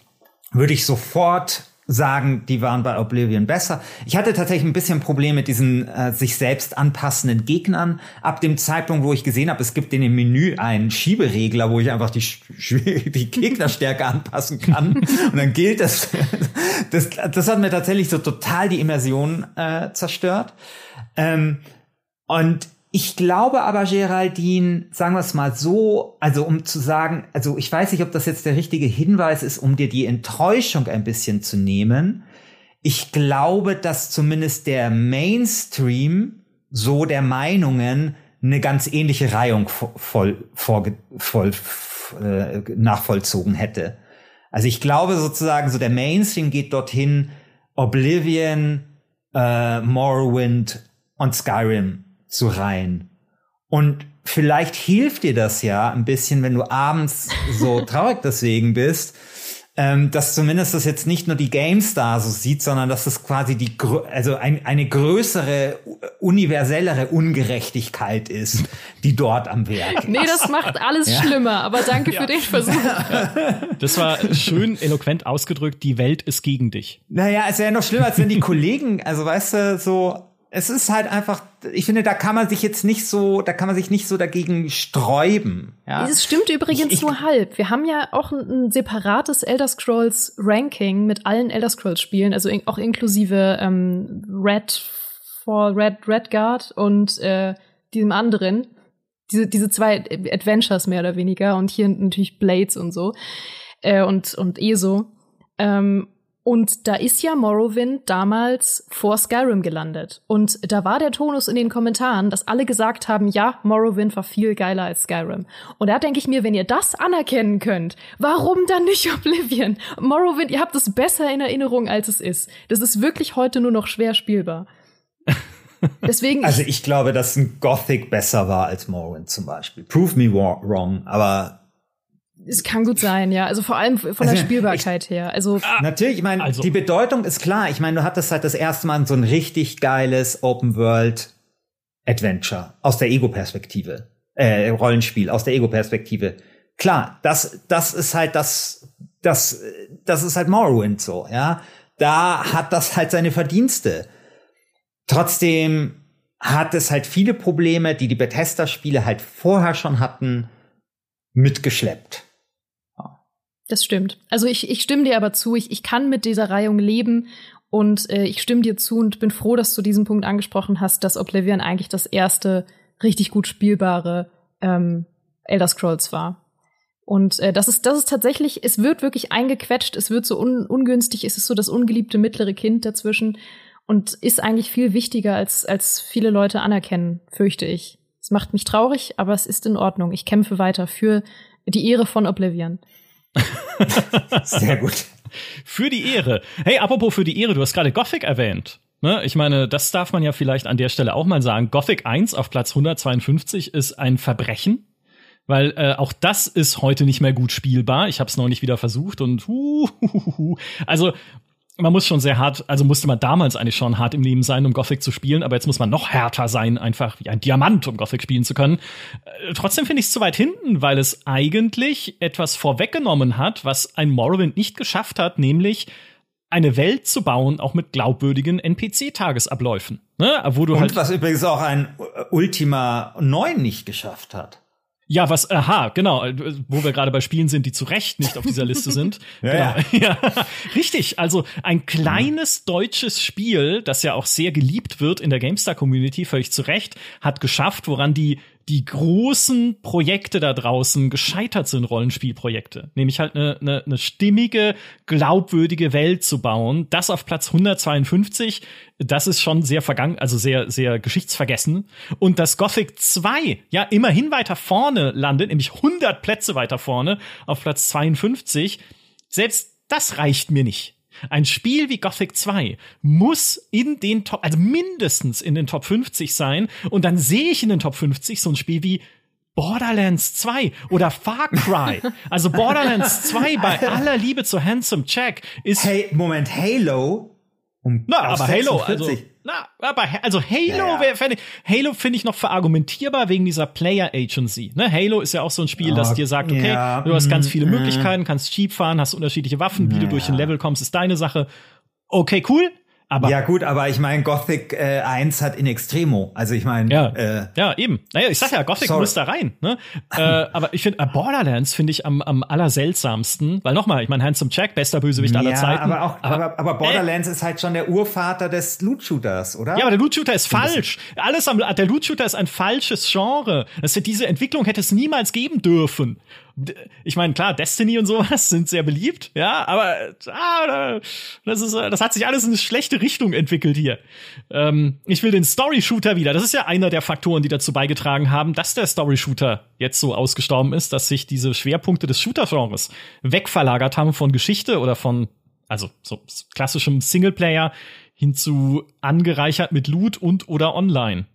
würde ich sofort sagen, die waren bei Oblivion besser. Ich hatte tatsächlich ein bisschen Problem mit diesen äh, sich selbst anpassenden Gegnern. Ab dem Zeitpunkt, wo ich gesehen habe, es gibt in dem Menü einen Schieberegler, wo ich einfach die, die Gegnerstärke anpassen kann. Und dann gilt das, das. Das hat mir tatsächlich so total die Immersion äh, zerstört. Ähm, und ich glaube aber, Geraldine, sagen wir es mal so, also um zu sagen, also ich weiß nicht, ob das jetzt der richtige Hinweis ist, um dir die Enttäuschung ein bisschen zu nehmen. Ich glaube, dass zumindest der Mainstream so der Meinungen eine ganz ähnliche Reihung voll, voll, voll, äh, nachvollzogen hätte. Also ich glaube sozusagen, so der Mainstream geht dorthin, Oblivion, äh, Morrowind und Skyrim zu reihen. Und vielleicht hilft dir das ja ein bisschen, wenn du abends so traurig deswegen bist, ähm, dass zumindest das jetzt nicht nur die GameStar so sieht, sondern dass es quasi die, also ein, eine größere, universellere Ungerechtigkeit ist, die dort am Werk Nee, das macht alles ja. schlimmer, aber danke ja. für den Versuch. Das war schön eloquent ausgedrückt, die Welt ist gegen dich. Naja, es wäre noch schlimmer, als wenn die Kollegen, also weißt du, so, es ist halt einfach, ich finde, da kann man sich jetzt nicht so, da kann man sich nicht so dagegen sträuben. Ja? Das stimmt übrigens ich, nur halb. Wir haben ja auch ein, ein, separates Elder Scrolls Ranking mit allen Elder Scrolls Spielen, also in, auch inklusive ähm, Red for Red Redguard und äh, diesem anderen. Diese, diese zwei Adventures mehr oder weniger und hier natürlich Blades und so äh, und und ESO. Ähm, und da ist ja Morrowind damals vor Skyrim gelandet. Und da war der Tonus in den Kommentaren, dass alle gesagt haben, ja, Morrowind war viel geiler als Skyrim. Und da denke ich mir, wenn ihr das anerkennen könnt, warum dann nicht Oblivion? Morrowind, ihr habt es besser in Erinnerung, als es ist. Das ist wirklich heute nur noch schwer spielbar. Deswegen. Also ich glaube, dass ein Gothic besser war als Morrowind zum Beispiel. Prove me wrong, aber es kann gut sein, ja. Also vor allem von der also, Spielbarkeit ich, her. Also ah, natürlich, ich meine, also. die Bedeutung ist klar. Ich meine, du hattest halt das erste Mal so ein richtig geiles Open World Adventure aus der Ego-Perspektive, äh, Rollenspiel aus der Ego-Perspektive. Klar, das, das ist halt das, das, das ist halt Morrowind so, ja. Da hat das halt seine Verdienste. Trotzdem hat es halt viele Probleme, die die Bethesda-Spiele halt vorher schon hatten, mitgeschleppt. Das stimmt. Also ich, ich stimme dir aber zu, ich, ich kann mit dieser Reihung leben und äh, ich stimme dir zu und bin froh, dass du diesen Punkt angesprochen hast, dass Oblivion eigentlich das erste richtig gut spielbare ähm, Elder Scrolls war. Und äh, das ist, das ist tatsächlich, es wird wirklich eingequetscht, es wird so un ungünstig, es ist so das ungeliebte mittlere Kind dazwischen und ist eigentlich viel wichtiger, als, als viele Leute anerkennen, fürchte ich. Es macht mich traurig, aber es ist in Ordnung. Ich kämpfe weiter für die Ehre von Oblivion. Sehr gut. Für die Ehre. Hey, apropos für die Ehre, du hast gerade Gothic erwähnt. Ne? Ich meine, das darf man ja vielleicht an der Stelle auch mal sagen. Gothic 1 auf Platz 152 ist ein Verbrechen. Weil äh, auch das ist heute nicht mehr gut spielbar. Ich habe es nicht wieder versucht und uh, uh, uh, also man muss schon sehr hart, also musste man damals eigentlich schon hart im Leben sein, um Gothic zu spielen, aber jetzt muss man noch härter sein, einfach wie ein Diamant, um Gothic spielen zu können. Äh, trotzdem finde ich es zu weit hinten, weil es eigentlich etwas vorweggenommen hat, was ein Morrowind nicht geschafft hat, nämlich eine Welt zu bauen, auch mit glaubwürdigen NPC-Tagesabläufen. Ne? Wo du Und halt was übrigens auch ein Ultima 9 nicht geschafft hat. Ja, was, aha, genau, wo wir gerade bei Spielen sind, die zu Recht nicht auf dieser Liste sind. ja, genau. ja. ja. Richtig, also ein kleines deutsches Spiel, das ja auch sehr geliebt wird in der GameStar-Community, völlig zu Recht, hat geschafft, woran die die großen Projekte da draußen gescheitert sind, Rollenspielprojekte. Nämlich halt eine, eine, eine stimmige, glaubwürdige Welt zu bauen. Das auf Platz 152, das ist schon sehr vergangen, also sehr, sehr geschichtsvergessen. Und das Gothic 2, ja, immerhin weiter vorne landet, nämlich 100 Plätze weiter vorne, auf Platz 52. Selbst das reicht mir nicht. Ein Spiel wie Gothic 2 muss in den Top, also mindestens in den Top 50 sein. Und dann sehe ich in den Top 50 so ein Spiel wie Borderlands 2 oder Far Cry. Also Borderlands 2 bei aller Liebe zu Handsome Jack ist. Hey, Moment, Halo? Um Na, aber 46. Halo, also, na, aber also Halo, ja, ja. Ich, Halo finde ich noch verargumentierbar wegen dieser Player Agency. Ne? Halo ist ja auch so ein Spiel, das oh, dir sagt, okay, ja, du hast ganz viele mm, Möglichkeiten, kannst Jeep fahren, hast unterschiedliche Waffen, wie du durch ein Level kommst, ist deine Sache. Okay, cool. Aber ja gut, aber ich meine, Gothic äh, 1 hat in Extremo. Also ich meine, ja, äh, ja eben. Naja, ich sag ja, Gothic sorry. muss da rein. Ne? äh, aber ich finde, äh, Borderlands finde ich am, am allerseltsamsten, weil nochmal, ich meine, Handsome Jack, bester Bösewicht ja, aller Zeiten. Aber, auch, aber, aber, aber Borderlands äh, ist halt schon der Urvater des Loot-Shooters, oder? Ja, aber der Loot-Shooter ist falsch. Alles am, der Loot-Shooter ist ein falsches Genre. Das, diese Entwicklung hätte es niemals geben dürfen ich meine, klar, Destiny und sowas sind sehr beliebt, ja, aber ah, das ist, das hat sich alles in eine schlechte Richtung entwickelt hier. Ähm, ich will den Story-Shooter wieder. Das ist ja einer der Faktoren, die dazu beigetragen haben, dass der Story-Shooter jetzt so ausgestorben ist, dass sich diese Schwerpunkte des Shooter-Genres wegverlagert haben von Geschichte oder von, also so klassischem Singleplayer hin zu angereichert mit Loot und oder Online.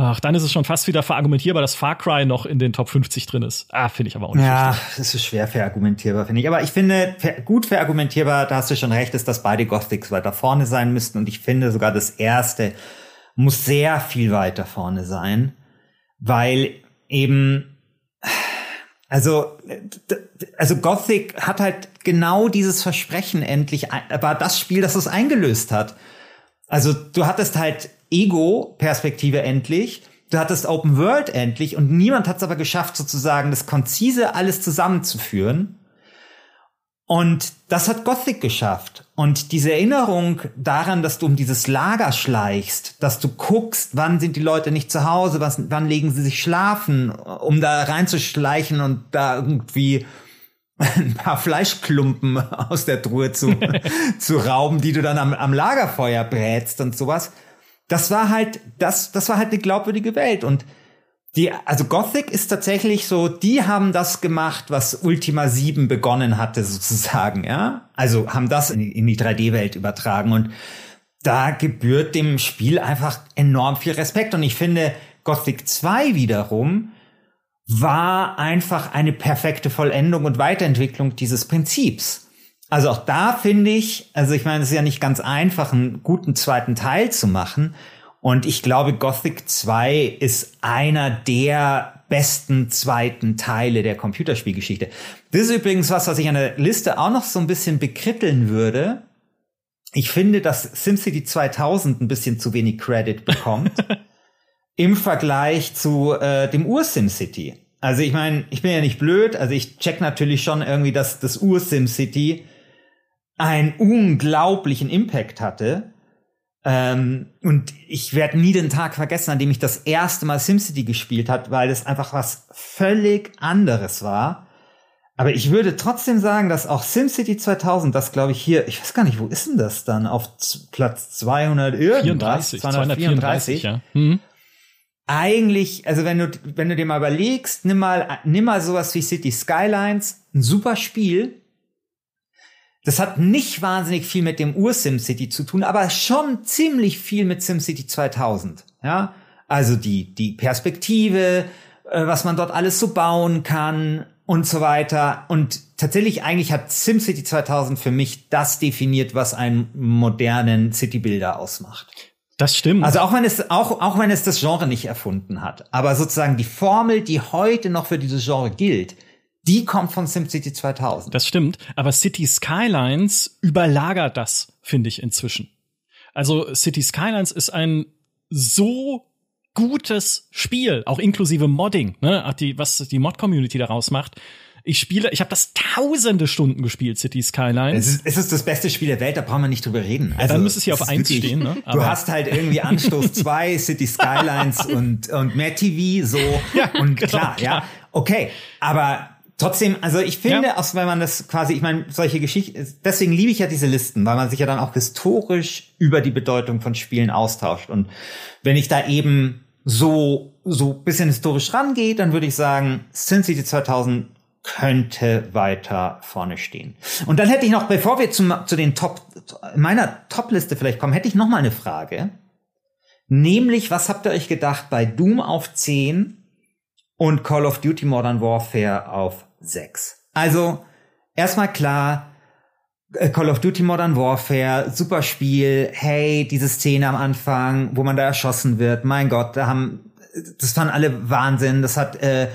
Ach, dann ist es schon fast wieder verargumentierbar, dass Far Cry noch in den Top 50 drin ist. Ah, finde ich aber auch nicht. Ja, das ist schwer verargumentierbar, finde ich. Aber ich finde, gut verargumentierbar, da hast du schon recht, ist, dass beide Gothics weiter vorne sein müssten. Und ich finde sogar das erste muss sehr viel weiter vorne sein, weil eben, also, also Gothic hat halt genau dieses Versprechen endlich, war das Spiel, das es eingelöst hat. Also du hattest halt Ego-Perspektive endlich. Du hattest Open World endlich und niemand hat es aber geschafft, sozusagen das konzise alles zusammenzuführen. Und das hat Gothic geschafft. Und diese Erinnerung daran, dass du um dieses Lager schleichst, dass du guckst, wann sind die Leute nicht zu Hause, was, wann legen sie sich schlafen, um da reinzuschleichen und da irgendwie ein paar Fleischklumpen aus der Truhe zu, zu rauben, die du dann am, am Lagerfeuer brätst und sowas das war halt, das, das war halt eine glaubwürdige Welt und die, also Gothic ist tatsächlich so, die haben das gemacht, was Ultima 7 begonnen hatte, sozusagen, ja. Also haben das in, in die 3D-Welt übertragen und da gebührt dem Spiel einfach enorm viel Respekt und ich finde, Gothic 2 wiederum war einfach eine perfekte Vollendung und Weiterentwicklung dieses Prinzips. Also auch da finde ich, also ich meine, es ist ja nicht ganz einfach, einen guten zweiten Teil zu machen. Und ich glaube, Gothic 2 ist einer der besten zweiten Teile der Computerspielgeschichte. Das ist übrigens was, was ich an der Liste auch noch so ein bisschen bekritteln würde. Ich finde, dass SimCity 2000 ein bisschen zu wenig Credit bekommt im Vergleich zu äh, dem Ur-SimCity. Also ich meine, ich bin ja nicht blöd, also ich check natürlich schon irgendwie, dass das Ur-SimCity einen unglaublichen Impact hatte. Ähm, und ich werde nie den Tag vergessen, an dem ich das erste Mal SimCity gespielt hat, weil es einfach was völlig anderes war. Aber ich würde trotzdem sagen, dass auch SimCity 2000, das glaube ich hier, ich weiß gar nicht, wo ist denn das dann? Auf Platz 200 irgendwas? 34, 234, 234 ja. Mhm. Eigentlich, also wenn du, wenn du dir mal überlegst, nimm mal, nimm mal sowas wie City Skylines, ein super Spiel, das hat nicht wahnsinnig viel mit dem Ur-SimCity zu tun, aber schon ziemlich viel mit SimCity 2000. Ja, also die, die Perspektive, äh, was man dort alles so bauen kann und so weiter. Und tatsächlich eigentlich hat SimCity 2000 für mich das definiert, was einen modernen City-Builder ausmacht. Das stimmt. Also auch wenn es auch auch wenn es das Genre nicht erfunden hat, aber sozusagen die Formel, die heute noch für dieses Genre gilt, die kommt von SimCity 2000. Das stimmt, aber City Skylines überlagert das, finde ich inzwischen. Also City Skylines ist ein so gutes Spiel, auch inklusive Modding, ne, die, was die Mod-Community daraus macht. Ich spiele, ich habe das tausende Stunden gespielt, City Skylines. Es ist, es ist das beste Spiel der Welt, da brauchen wir nicht drüber reden. Also, ja, dann müsste es hier auf eins stehen. Ne? du hast halt irgendwie Anstoß 2, City Skylines und, und mehr TV, so. Ja, und genau, klar, klar, ja. Okay, aber Trotzdem, also ich finde, ja. auch wenn man das quasi, ich meine, solche Geschichten, deswegen liebe ich ja diese Listen, weil man sich ja dann auch historisch über die Bedeutung von Spielen austauscht. Und wenn ich da eben so, so bisschen historisch rangehe, dann würde ich sagen, Sin City 2000 könnte weiter vorne stehen. Und dann hätte ich noch, bevor wir zum, zu den Top, meiner Top-Liste vielleicht kommen, hätte ich noch mal eine Frage. Nämlich, was habt ihr euch gedacht bei Doom auf 10 und Call of Duty Modern Warfare auf 6. Also erstmal klar, äh, Call of Duty Modern Warfare, super Spiel, hey, diese Szene am Anfang, wo man da erschossen wird, mein Gott, da haben, das fanden alle Wahnsinn, das hat, äh,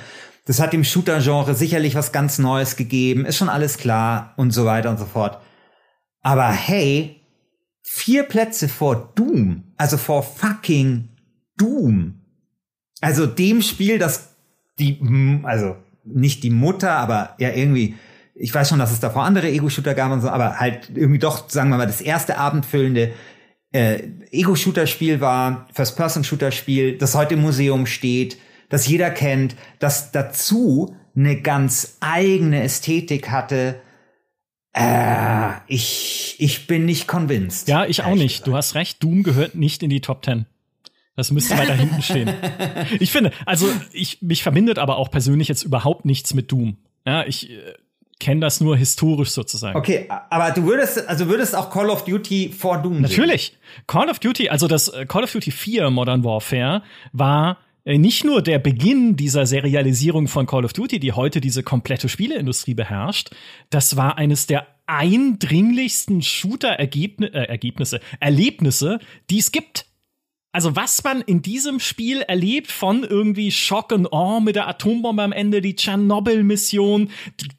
das hat dem Shooter-Genre sicherlich was ganz Neues gegeben, ist schon alles klar und so weiter und so fort. Aber hey, vier Plätze vor Doom, also vor fucking Doom. Also dem Spiel, das die, also nicht die Mutter, aber ja irgendwie, ich weiß schon, dass es davor andere Ego-Shooter gab und so, aber halt irgendwie doch, sagen wir mal, das erste abendfüllende äh, Ego-Shooter-Spiel war, First-Person-Shooter-Spiel, das heute im Museum steht, das jeder kennt, das dazu eine ganz eigene Ästhetik hatte, äh, ich, ich bin nicht convinced. Ja, ich auch nicht. Du hast recht, Doom gehört nicht in die Top Ten. Das müsste weiter hinten stehen. Ich finde, also ich mich verbindet aber auch persönlich jetzt überhaupt nichts mit Doom. Ja, ich äh, kenne das nur historisch sozusagen. Okay, aber du würdest also würdest auch Call of Duty vor Doom Natürlich. Sehen. Call of Duty, also das äh, Call of Duty 4 Modern Warfare war äh, nicht nur der Beginn dieser Serialisierung von Call of Duty, die heute diese komplette Spieleindustrie beherrscht, das war eines der eindringlichsten Shooter-Ergebnisse, äh, Erlebnisse, die es gibt. Also was man in diesem Spiel erlebt von irgendwie Schock und Awe mit der Atombombe am Ende, die Tschernobyl-Mission,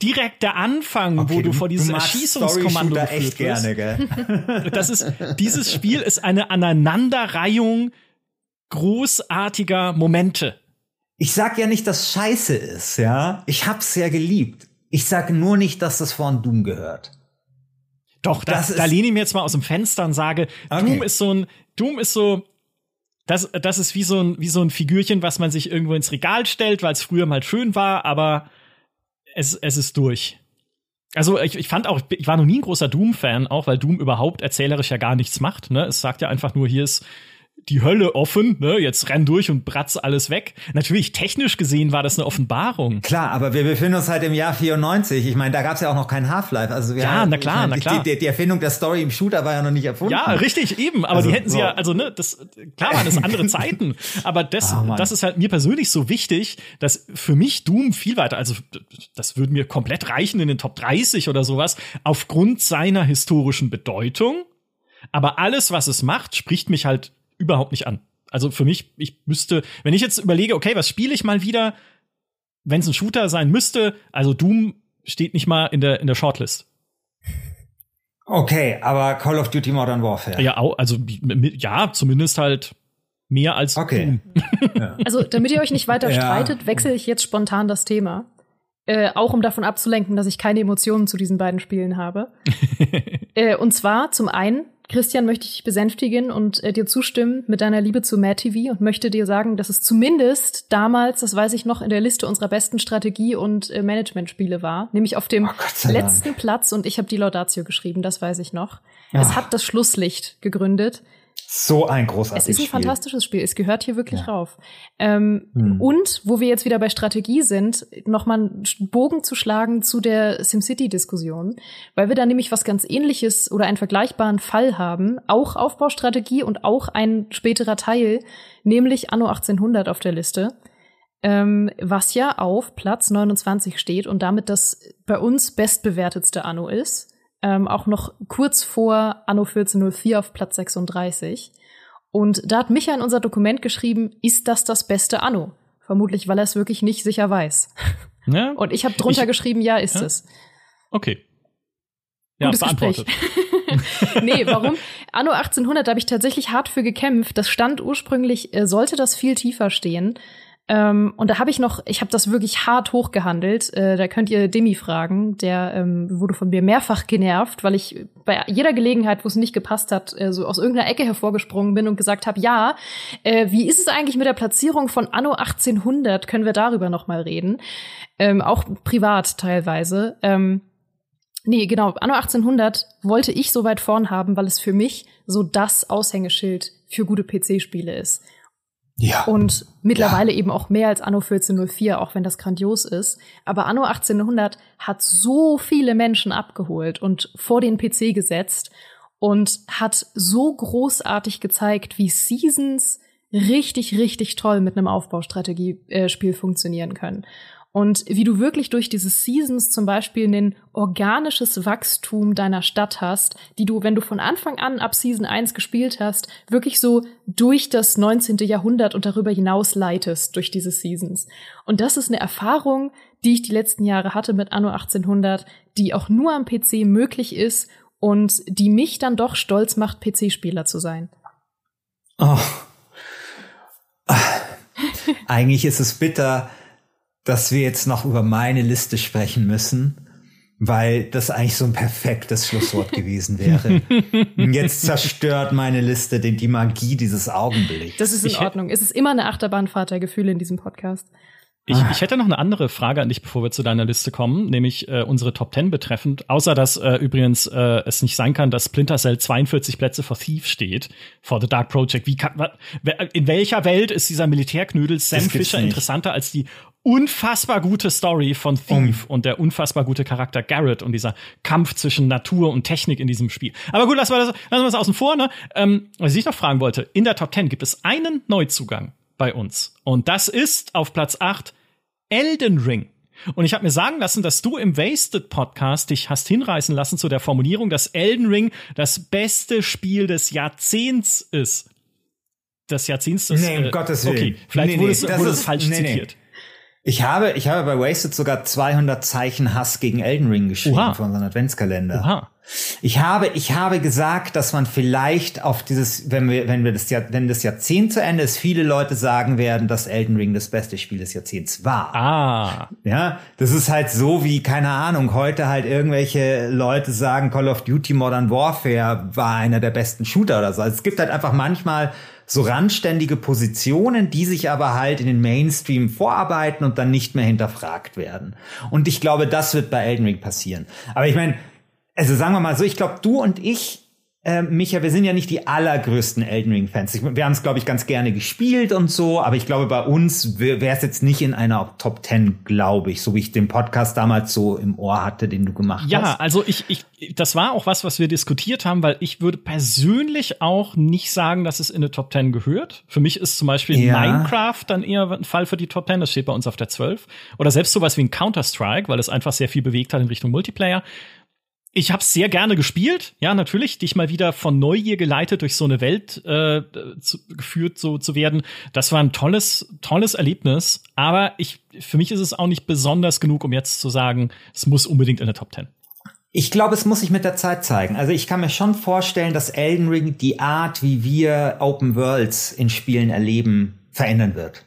direkt der Anfang, okay, wo du, du vor dieses Erschießungskommando echt gerne, gell? Das ist, dieses Spiel ist eine Aneinanderreihung großartiger Momente. Ich sag ja nicht, dass scheiße ist, ja. Ich hab's ja geliebt. Ich sag nur nicht, dass das von Doom gehört. Doch, das, das da lehne ich mir jetzt mal aus dem Fenster und sage, okay. Doom ist so ein, Doom ist so, das, das ist wie so ein, wie so ein Figürchen, was man sich irgendwo ins Regal stellt, weil es früher mal schön war, aber es, es ist durch. Also ich, ich fand auch, ich war noch nie ein großer Doom-Fan, auch weil Doom überhaupt erzählerisch ja gar nichts macht. Ne? Es sagt ja einfach nur, hier ist die Hölle offen, ne? Jetzt renn durch und bratz alles weg. Natürlich, technisch gesehen war das eine Offenbarung. Klar, aber wir befinden uns halt im Jahr 94. Ich meine, da gab's ja auch noch kein Half-Life. Also ja, haben, na klar, meine, na klar. Die, die, Erfindung der Story im Shooter war ja noch nicht erfunden. Ja, richtig, eben. Aber also, die hätten sie so. ja, also ne, das klar waren das andere Zeiten. Aber das, oh, das ist halt mir persönlich so wichtig, dass für mich Doom viel weiter, also das würde mir komplett reichen in den Top 30 oder sowas, aufgrund seiner historischen Bedeutung. Aber alles, was es macht, spricht mich halt überhaupt nicht an. Also für mich, ich müsste, wenn ich jetzt überlege, okay, was spiele ich mal wieder, wenn es ein Shooter sein müsste, also Doom steht nicht mal in der, in der Shortlist. Okay, aber Call of Duty Modern Warfare. Ja, also ja, zumindest halt mehr als okay. Doom. Also, damit ihr euch nicht weiter ja. streitet, wechsle ich jetzt spontan das Thema. Äh, auch um davon abzulenken, dass ich keine Emotionen zu diesen beiden Spielen habe. äh, und zwar zum einen Christian, möchte ich besänftigen und äh, dir zustimmen mit deiner Liebe zu Mad TV und möchte dir sagen, dass es zumindest damals, das weiß ich noch, in der Liste unserer besten Strategie- und äh, Managementspiele war, nämlich auf dem oh letzten. Platz und ich habe die Laudatio geschrieben, das weiß ich noch. Ja. Es hat das Schlusslicht gegründet. So ein großartiges Spiel. Es ist ein Spiel. fantastisches Spiel. Es gehört hier wirklich ja. rauf. Ähm, hm. Und wo wir jetzt wieder bei Strategie sind, nochmal einen Bogen zu schlagen zu der SimCity-Diskussion, weil wir da nämlich was ganz ähnliches oder einen vergleichbaren Fall haben. Auch Aufbaustrategie und auch ein späterer Teil, nämlich Anno 1800 auf der Liste. Ähm, was ja auf Platz 29 steht und damit das bei uns bestbewertetste Anno ist ähm, auch noch kurz vor Anno 1404 auf Platz 36. Und da hat Micha in unser Dokument geschrieben, ist das das beste Anno? Vermutlich, weil er es wirklich nicht sicher weiß. Ja, Und ich habe drunter ich, geschrieben, ja, ist ja? es. Okay. Ja, Gutes beantwortet. nee, warum? Anno 1800, da habe ich tatsächlich hart für gekämpft. Das stand ursprünglich, äh, sollte das viel tiefer stehen. Ähm, und da habe ich noch, ich habe das wirklich hart hochgehandelt. Äh, da könnt ihr Demi fragen. Der ähm, wurde von mir mehrfach genervt, weil ich bei jeder Gelegenheit, wo es nicht gepasst hat, äh, so aus irgendeiner Ecke hervorgesprungen bin und gesagt habe, ja, äh, wie ist es eigentlich mit der Platzierung von Anno 1800? Können wir darüber noch mal reden? Ähm, auch privat teilweise. Ähm, Nee, genau. Anno 1800 wollte ich so weit vorn haben, weil es für mich so das Aushängeschild für gute PC-Spiele ist. Ja. Und mittlerweile ja. eben auch mehr als Anno 1404, auch wenn das grandios ist. Aber Anno 1800 hat so viele Menschen abgeholt und vor den PC gesetzt und hat so großartig gezeigt, wie Seasons richtig, richtig toll mit einem Aufbaustrategie-Spiel äh, funktionieren können. Und wie du wirklich durch diese Seasons zum Beispiel ein organisches Wachstum deiner Stadt hast, die du, wenn du von Anfang an ab Season 1 gespielt hast, wirklich so durch das 19. Jahrhundert und darüber hinaus leitest durch diese Seasons. Und das ist eine Erfahrung, die ich die letzten Jahre hatte mit Anno 1800, die auch nur am PC möglich ist und die mich dann doch stolz macht, PC-Spieler zu sein. Oh. Eigentlich ist es bitter, dass wir jetzt noch über meine Liste sprechen müssen, weil das eigentlich so ein perfektes Schlusswort gewesen wäre. jetzt zerstört meine Liste die, die Magie dieses Augenblicks. Das ist in Ordnung. Es ist immer eine Achterbahnfahrt der Gefühle in diesem Podcast. Ich, ich hätte noch eine andere Frage an dich, bevor wir zu deiner Liste kommen, nämlich äh, unsere Top 10 betreffend. Außer dass äh, übrigens äh, es nicht sein kann, dass Splinter Cell 42 Plätze vor Thief steht, vor The Dark Project. Wie kann, in welcher Welt ist dieser Militärknödel Sam Fisher interessanter als die unfassbar gute Story von Thief um. und der unfassbar gute Charakter Garrett und dieser Kampf zwischen Natur und Technik in diesem Spiel. Aber gut, lassen wir das, lassen wir das außen vor. Ne? Ähm, was ich noch fragen wollte, in der Top 10 gibt es einen Neuzugang bei uns. Und das ist auf Platz 8 Elden Ring. Und ich habe mir sagen lassen, dass du im Wasted Podcast dich hast hinreißen lassen zu der Formulierung, dass Elden Ring das beste Spiel des Jahrzehnts ist. Das Jahrzehnts des Nee, um äh, Gottes Willen. Okay, vielleicht nee, nee, wurde, es, wurde es falsch nee, zitiert. Ich habe, ich habe bei Wasted sogar 200 Zeichen Hass gegen Elden Ring geschrieben Oha. von unserem Adventskalender. Oha. Ich habe, ich habe gesagt, dass man vielleicht auf dieses, wenn wir, wenn wir das Jahr, wenn das Jahrzehnt zu Ende ist, viele Leute sagen werden, dass Elden Ring das beste Spiel des Jahrzehnts war. Ah. Ja, das ist halt so wie, keine Ahnung, heute halt irgendwelche Leute sagen, Call of Duty Modern Warfare war einer der besten Shooter oder so. Also es gibt halt einfach manchmal so randständige Positionen, die sich aber halt in den Mainstream vorarbeiten und dann nicht mehr hinterfragt werden. Und ich glaube, das wird bei Elden Ring passieren. Aber ich meine, also sagen wir mal so, ich glaube, du und ich äh, Micha, wir sind ja nicht die allergrößten Elden Ring-Fans. Wir haben es, glaube ich, ganz gerne gespielt und so, aber ich glaube, bei uns wäre es jetzt nicht in einer Top Ten, glaube ich, so wie ich den Podcast damals so im Ohr hatte, den du gemacht ja, hast. Ja, also ich, ich, das war auch was, was wir diskutiert haben, weil ich würde persönlich auch nicht sagen, dass es in eine Top Ten gehört. Für mich ist zum Beispiel ja. Minecraft dann eher ein Fall für die Top Ten. Das steht bei uns auf der 12. Oder selbst sowas wie ein Counter-Strike, weil es einfach sehr viel bewegt hat in Richtung Multiplayer ich habe sehr gerne gespielt, ja natürlich, dich mal wieder von Neugier geleitet durch so eine Welt äh, zu, geführt so zu werden. Das war ein tolles tolles Erlebnis, aber ich für mich ist es auch nicht besonders genug, um jetzt zu sagen, es muss unbedingt in der Top 10. Ich glaube, es muss sich mit der Zeit zeigen. Also ich kann mir schon vorstellen, dass Elden Ring die Art, wie wir Open Worlds in Spielen erleben, verändern wird.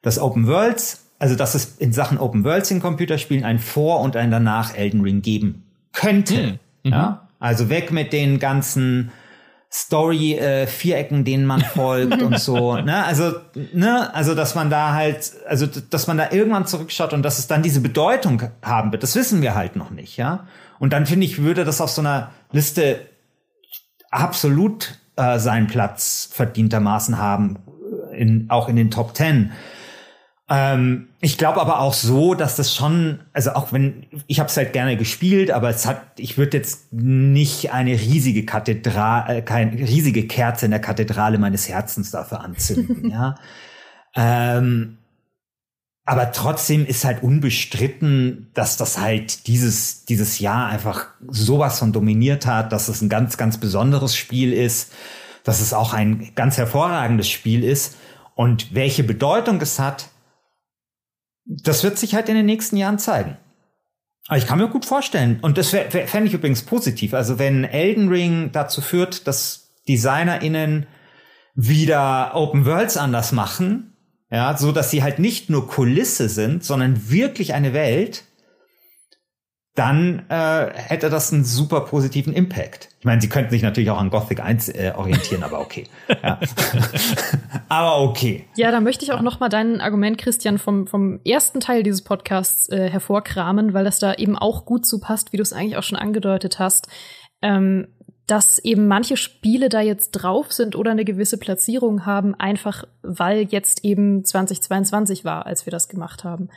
Das Open Worlds, also dass es in Sachen Open Worlds in Computerspielen ein Vor und ein Danach Elden Ring geben könnte. Mhm. Ja? Also weg mit den ganzen Story äh, denen man folgt und so, ne? Also, ne, also dass man da halt, also dass man da irgendwann zurückschaut und dass es dann diese Bedeutung haben wird, das wissen wir halt noch nicht, ja? Und dann finde ich, würde das auf so einer Liste absolut äh, seinen Platz verdientermaßen haben, in, auch in den Top Ten. Ähm, ich glaube aber auch so, dass das schon, also auch wenn ich habe es halt gerne gespielt, aber es hat, ich würde jetzt nicht eine riesige Kathedrale, äh, keine riesige Kerze in der Kathedrale meines Herzens dafür anzünden, ja. Ähm, aber trotzdem ist halt unbestritten, dass das halt dieses, dieses Jahr einfach sowas von dominiert hat, dass es ein ganz, ganz besonderes Spiel ist, dass es auch ein ganz hervorragendes Spiel ist und welche Bedeutung es hat, das wird sich halt in den nächsten Jahren zeigen. Aber ich kann mir gut vorstellen, und das fände ich übrigens positiv, also wenn Elden Ring dazu führt, dass DesignerInnen wieder Open Worlds anders machen, ja, so dass sie halt nicht nur Kulisse sind, sondern wirklich eine Welt, dann äh, hätte das einen super positiven Impact. Ich meine, sie könnten sich natürlich auch an Gothic 1 äh, orientieren, aber okay. Ja. aber okay. Ja, da möchte ich auch noch mal dein Argument, Christian, vom, vom ersten Teil dieses Podcasts äh, hervorkramen, weil das da eben auch gut zu passt, wie du es eigentlich auch schon angedeutet hast. Ähm, dass eben manche Spiele da jetzt drauf sind oder eine gewisse Platzierung haben, einfach weil jetzt eben 2022 war, als wir das gemacht haben.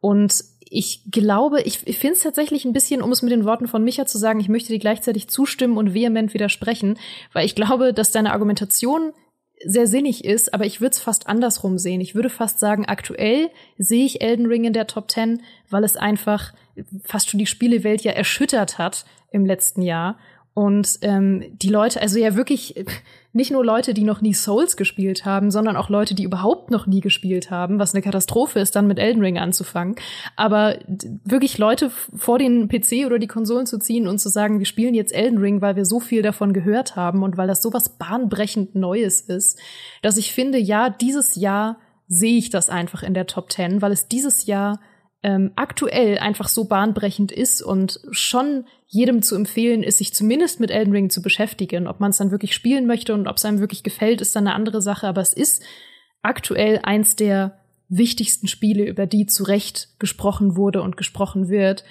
Und ich glaube, ich, ich finde es tatsächlich ein bisschen, um es mit den Worten von Micha zu sagen, ich möchte dir gleichzeitig zustimmen und vehement widersprechen, weil ich glaube, dass deine Argumentation sehr sinnig ist, aber ich würde es fast andersrum sehen. Ich würde fast sagen, aktuell sehe ich Elden Ring in der Top 10, weil es einfach fast schon die Spielewelt ja erschüttert hat im letzten Jahr. Und ähm, die Leute, also ja wirklich nicht nur Leute, die noch nie Souls gespielt haben, sondern auch Leute, die überhaupt noch nie gespielt haben, was eine Katastrophe ist, dann mit Elden Ring anzufangen. Aber wirklich Leute vor den PC oder die Konsolen zu ziehen und zu sagen, wir spielen jetzt Elden Ring, weil wir so viel davon gehört haben und weil das sowas bahnbrechend Neues ist, dass ich finde, ja, dieses Jahr sehe ich das einfach in der Top Ten, weil es dieses Jahr ähm, aktuell einfach so bahnbrechend ist und schon jedem zu empfehlen ist, sich zumindest mit Elden Ring zu beschäftigen. Ob man es dann wirklich spielen möchte und ob es einem wirklich gefällt, ist dann eine andere Sache. Aber es ist aktuell eins der wichtigsten Spiele, über die zu Recht gesprochen wurde und gesprochen wird.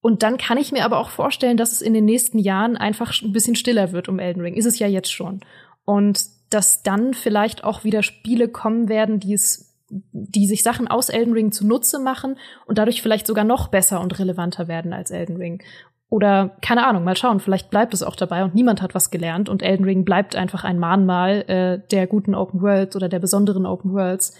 Und dann kann ich mir aber auch vorstellen, dass es in den nächsten Jahren einfach ein bisschen stiller wird um Elden Ring. Ist es ja jetzt schon. Und dass dann vielleicht auch wieder Spiele kommen werden, die es die sich Sachen aus Elden Ring zunutze machen und dadurch vielleicht sogar noch besser und relevanter werden als Elden Ring. Oder keine Ahnung, mal schauen, vielleicht bleibt es auch dabei und niemand hat was gelernt und Elden Ring bleibt einfach ein Mahnmal äh, der guten Open Worlds oder der besonderen Open Worlds.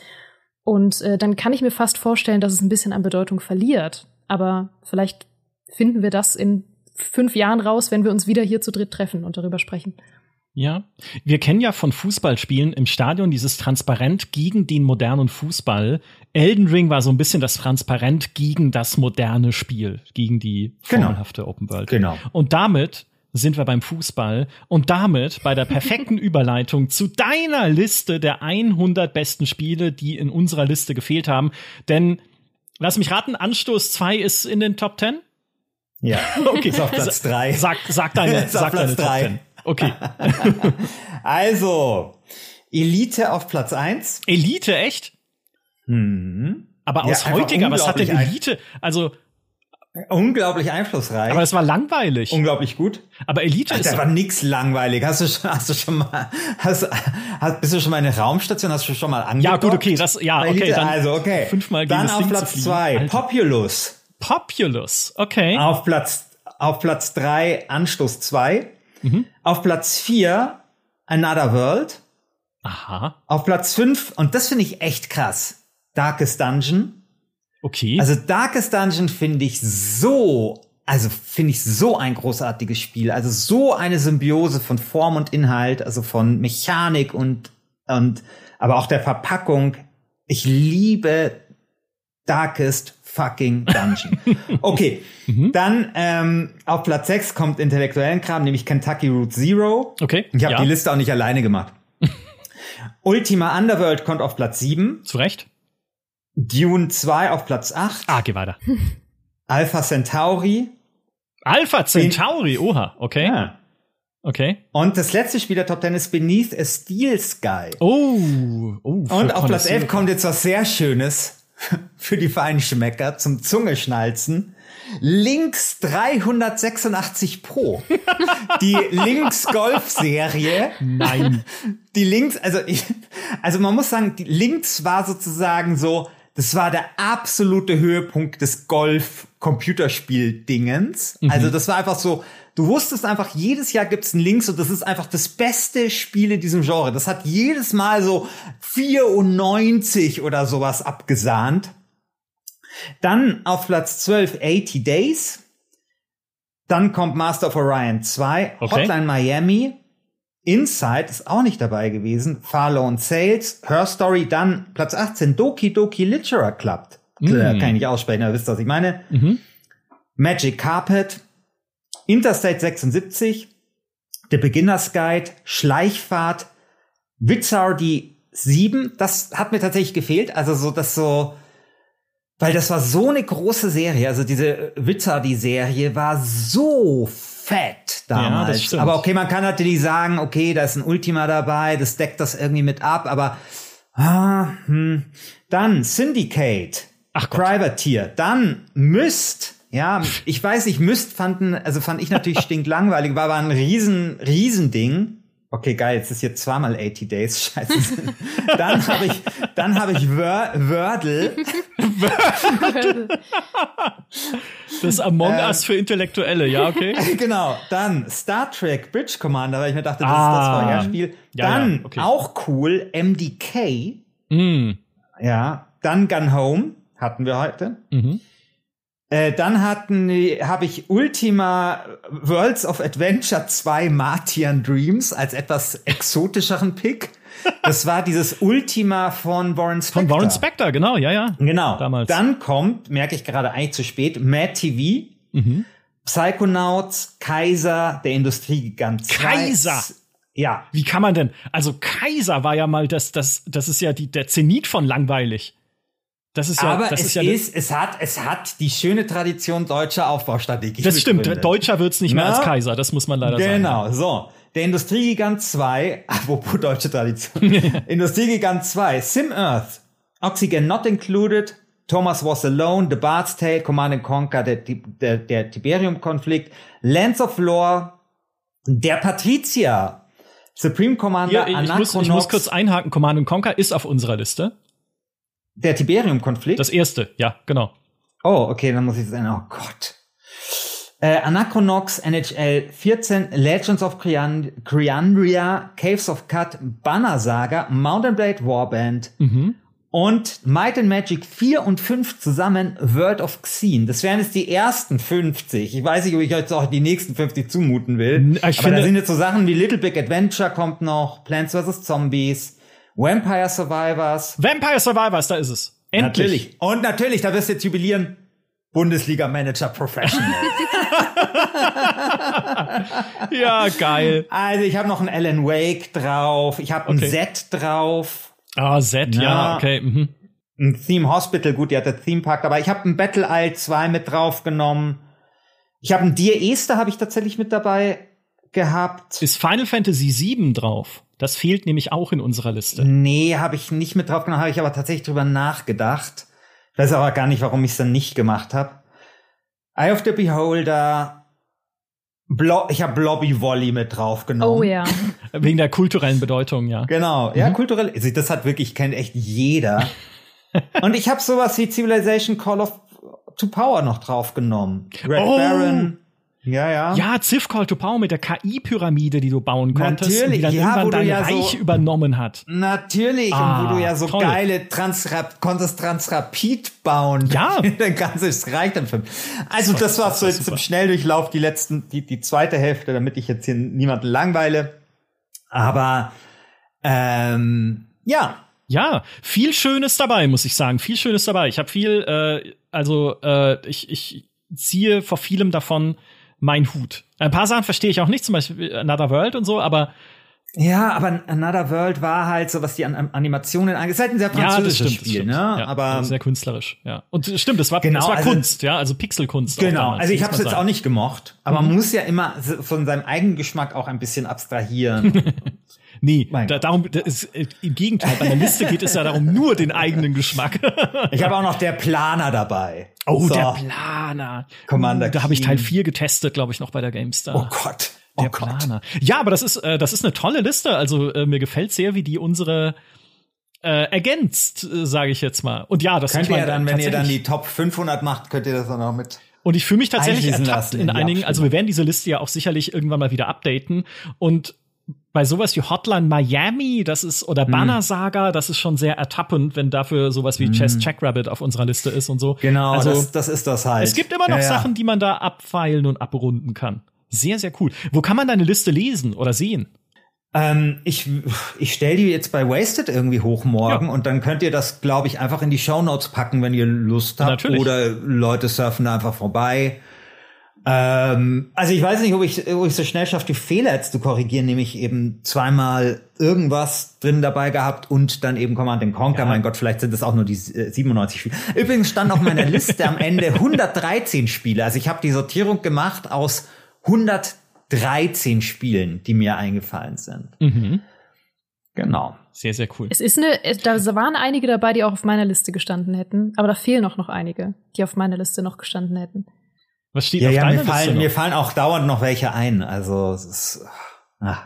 Und äh, dann kann ich mir fast vorstellen, dass es ein bisschen an Bedeutung verliert. Aber vielleicht finden wir das in fünf Jahren raus, wenn wir uns wieder hier zu dritt treffen und darüber sprechen. Ja, wir kennen ja von Fußballspielen im Stadion dieses Transparent gegen den modernen Fußball. Elden Ring war so ein bisschen das Transparent gegen das moderne Spiel, gegen die genau. formelhafte genau. Open World. Genau. Und damit sind wir beim Fußball und damit bei der perfekten Überleitung zu deiner Liste der 100 besten Spiele, die in unserer Liste gefehlt haben. Denn, lass mich raten, Anstoß 2 ist in den Top 10? Ja, okay. Ist auf Platz 3. Sag, sag deine, sag deine Top 10. Okay. also, Elite auf Platz 1. Elite, echt? Mhm. Aber aus ja, heutiger, was hat denn Elite? Also, Unglaublich einflussreich. Aber es war langweilig. Unglaublich gut. Aber Elite Alter, ist. Da war nix langweilig. Hast du schon, hast du schon mal, hast, hast, bist du schon mal in der Raumstation? Hast du schon mal angedockt? Ja, gut, okay, das, ja, okay, dann. Also, okay. Fünfmal Dann auf Platz zwei, Populous. Populous, okay. Auf Platz, auf Platz drei, Anstoß zwei. Mhm. Auf Platz 4 Another World. Aha. Auf Platz 5, und das finde ich echt krass, Darkest Dungeon. Okay. Also Darkest Dungeon finde ich so, also finde ich so ein großartiges Spiel. Also so eine Symbiose von Form und Inhalt, also von Mechanik und, und aber auch der Verpackung. Ich liebe Darkest fucking Dungeon. Okay, mhm. dann ähm, auf Platz 6 kommt intellektuellen Kram, nämlich Kentucky Route Zero. Okay. Ich habe ja. die Liste auch nicht alleine gemacht. Ultima Underworld kommt auf Platz 7. Zu Recht. Dune 2 auf Platz 8. Ah, geh weiter. Alpha Centauri. Alpha Centauri, oha, okay. Ja. Okay. Und das letzte Spiel der Top 10 ist Beneath a Steel Sky. Oh, oh Und auf Platz 11 kommt jetzt was sehr Schönes für die Feinschmecker zum Zungeschnalzen. Lynx 386 Pro. Die Lynx Golf Serie. Nein. Die Lynx, also ich, also man muss sagen, die Lynx war sozusagen so, das war der absolute Höhepunkt des Golf Computerspiel Dingens. Mhm. Also das war einfach so, Du wusstest einfach, jedes Jahr gibt's einen Links und das ist einfach das beste Spiel in diesem Genre. Das hat jedes Mal so 94 oder sowas abgesahnt. Dann auf Platz 12 80 Days. Dann kommt Master of Orion 2, okay. Hotline Miami, Inside ist auch nicht dabei gewesen, Far Lone Sales, Her Story, dann Platz 18 Doki Doki Literature Club. Mm. Kann ich nicht aussprechen, aber wisst, was ich meine. Mhm. Magic Carpet, Interstate 76, The Beginner's Guide, Schleichfahrt, Wizardy 7, das hat mir tatsächlich gefehlt. Also so, das so, weil das war so eine große Serie. Also diese Wizardy-Serie war so fett damals. Ja, aber okay, man kann natürlich sagen, okay, da ist ein Ultima dabei, das deckt das irgendwie mit ab, aber ah, hm. dann Syndicate, Ach Privateer, dann Myst, ja, ich weiß nicht, Myst fanden, also fand ich natürlich stinklangweilig, war aber ein riesen, riesen Ding. Okay, geil, jetzt ist hier zweimal 80 Days, scheiße. dann habe ich, dann habe ich Wör Wordle. das Among Us für Intellektuelle, ja, okay. genau. Dann Star Trek Bridge Commander, weil ich mir dachte, das Ah. ist das Vorherspiel. Ja, Dann ja, okay. auch cool MDK. Mm. Ja. Dann Gun Home hatten wir heute. Mhm. Äh, dann hatten habe ich Ultima Worlds of Adventure 2 Martian Dreams als etwas exotischeren Pick. Das war dieses Ultima von Warren Spector. Von Warren Spector, genau, ja, ja. Genau. Damals. Dann kommt, merke ich gerade eigentlich zu spät, Mad TV, Mhm. Psychonauts, Kaiser, der Industriegigant 2. Kaiser! Ja. Wie kann man denn? Also Kaiser war ja mal das, das, das ist ja die, der Zenit von langweilig. Das ist ja, Aber es ist ja, ist, es hat, es hat die schöne Tradition deutscher Aufbaustrategie. das stimmt. begründet. Deutscher wird's nicht mehr Na? als Kaiser. Das muss man leider sagen. Genau, so. Der Industriegigant 2, apropos deutsche Tradition. Industriegigant 2, Sim Earth, Oxygen Not Included, Thomas Was Alone, The Bard's Tale, Command and Conquer, der, der, der Tiberium-Konflikt, Lands of Lore, der Patrizier, Supreme Commander, Hier, ich, muss, ich muss kurz einhaken. Command Conquer ist auf unserer Liste. Der Tiberium-Konflikt. Das erste, ja, genau. Oh, okay, dann muss ich sagen, oh Gott. Äh, Anachronox, NHL 14, Legends of Crian Criandria, Caves of Cut, Banner Saga, Mountain Blade Warband Mhm. und Might and Magic 4 und 5 zusammen World of Xen. Das wären jetzt die ersten 50. Ich weiß nicht, ob ich jetzt auch die nächsten 50 zumuten will. Ich Aber da sind jetzt so Sachen wie Little Big Adventure kommt noch, Plants vs. Zombies, Vampire Survivors, Vampire Survivors, da ist es. Endlich. Natürlich. Und natürlich, da wirst du jetzt jubilieren. Bundesliga Manager Professional. Ja, geil. also ich habe noch einen Alan Wake drauf, ich habe ein Okay. Z drauf, Ah, Set, ja, Ja. okay. Mhm. ein Theme Hospital, gut, die hat der Theme Park, aber ich habe ein Battle Isle 2 mit draufgenommen. Ich habe ein Dear Esther habe ich tatsächlich mit dabei gehabt. Ist Final Fantasy VII drauf? Das fehlt nämlich auch in unserer Liste. Nee, habe ich nicht mit drauf genommen, habe ich aber tatsächlich drüber nachgedacht. Ich weiß aber gar nicht, warum ich es dann nicht gemacht habe. Eye of the Beholder. Blo ich habe Blobby Volley mit draufgenommen. Oh ja. Wegen der kulturellen Bedeutung, ja. Genau, ja, kulturell. Also das hat wirklich, kennt echt jeder. Und ich habe sowas wie Civilization Call of to Power noch draufgenommen. Red Oh. Baron. Ja, ja. Ja, Civ Call to Power mit der KI-Pyramide, die du bauen konntest. Natürlich, die dann ja, irgendwann dein ja Reich so- übernommen hat. Natürlich, Ah, und wo du ja so toll. geile Transrap konntest Transrapid bauen. Ja. Dein ganzes Reich dann für. Also das, war das so war jetzt super. im Schnelldurchlauf die letzten, die, die zweite Hälfte, damit ich jetzt hier niemanden langweile. Aber ähm, ja, Ja, viel Schönes dabei, muss ich sagen. Viel Schönes dabei. Ich habe viel, äh, also äh, ich, ich ziehe vor vielem davon mein Hut. Ein paar Sachen verstehe ich auch nicht, zum Beispiel Another World und so, aber Ja, aber Another World war halt so, was die An An- Animationen angeht. Es ist halt ein sehr ja, das französisches stimmt. das Spiel, stimmt. ne? Ja, aber sehr künstlerisch, ja. Und stimmt, das war, Genau, das war also- Kunst, ja, also Pixelkunst. genau. damals, Also ich habe es jetzt sagen. auch nicht gemocht, aber man muss ja immer von seinem eigenen Geschmack auch ein bisschen abstrahieren. Nee, da, darum, ist, äh, im Gegenteil, bei der Liste geht es ja darum, nur den eigenen Geschmack. ich habe auch noch der Planer dabei. Oh, So. der Planer. Commander da habe ich. Teil 4 getestet, glaube ich, noch bei der GameStar. Oh Gott. Oh Der Gott. Planer. Ja, aber das ist, äh, das ist eine tolle Liste. Also äh, mir gefällt sehr, wie die unsere äh, ergänzt, äh, sage ich jetzt mal. Und ja, das Könnt ich mein, ihr dann, wenn ihr dann die Top 500 macht, könnt ihr das dann auch mit. Und ich fühle mich tatsächlich ertappt in, in einigen, also wir werden diese Liste ja auch sicherlich irgendwann mal wieder updaten. Und bei sowas wie Hotline Miami, das ist, oder Hm. Banner Saga, das ist schon sehr ertappend, wenn dafür sowas wie Chess Jackrabbit auf unserer Liste ist und so. Genau, also, das, das ist das halt. es gibt immer noch Ja, ja. Sachen, die man da abfeilen und abrunden kann. Sehr, sehr cool. Wo kann man deine Liste lesen oder sehen? Ähm, ich ich stelle die jetzt bei Wasted irgendwie hoch morgen Ja. und dann könnt ihr das, glaube ich, einfach in die Shownotes packen, wenn ihr Lust habt. Natürlich. Oder Leute surfen da einfach vorbei. Ähm, also ich weiß nicht, ob ich, ob ich so schnell schaffe, die Fehler jetzt zu korrigieren, nämlich eben zweimal irgendwas drin dabei gehabt und dann eben Command and Conquer. Ja. Mein Gott, vielleicht sind es auch nur die äh, 97 Spiele. Übrigens stand auf meiner Liste am Ende 113 Spiele. Also ich habe die Sortierung gemacht aus 113 Spielen, die mir eingefallen sind. Mhm. Genau. Sehr, sehr cool. Es ist eine, da waren einige dabei, die auch auf meiner Liste gestanden hätten, aber da fehlen auch noch einige, die auf meiner Liste noch gestanden hätten. Was steht Ja, auf ja, deiner mir Liste fallen, noch? mir fallen auch dauernd noch welche ein. Also es ist ah,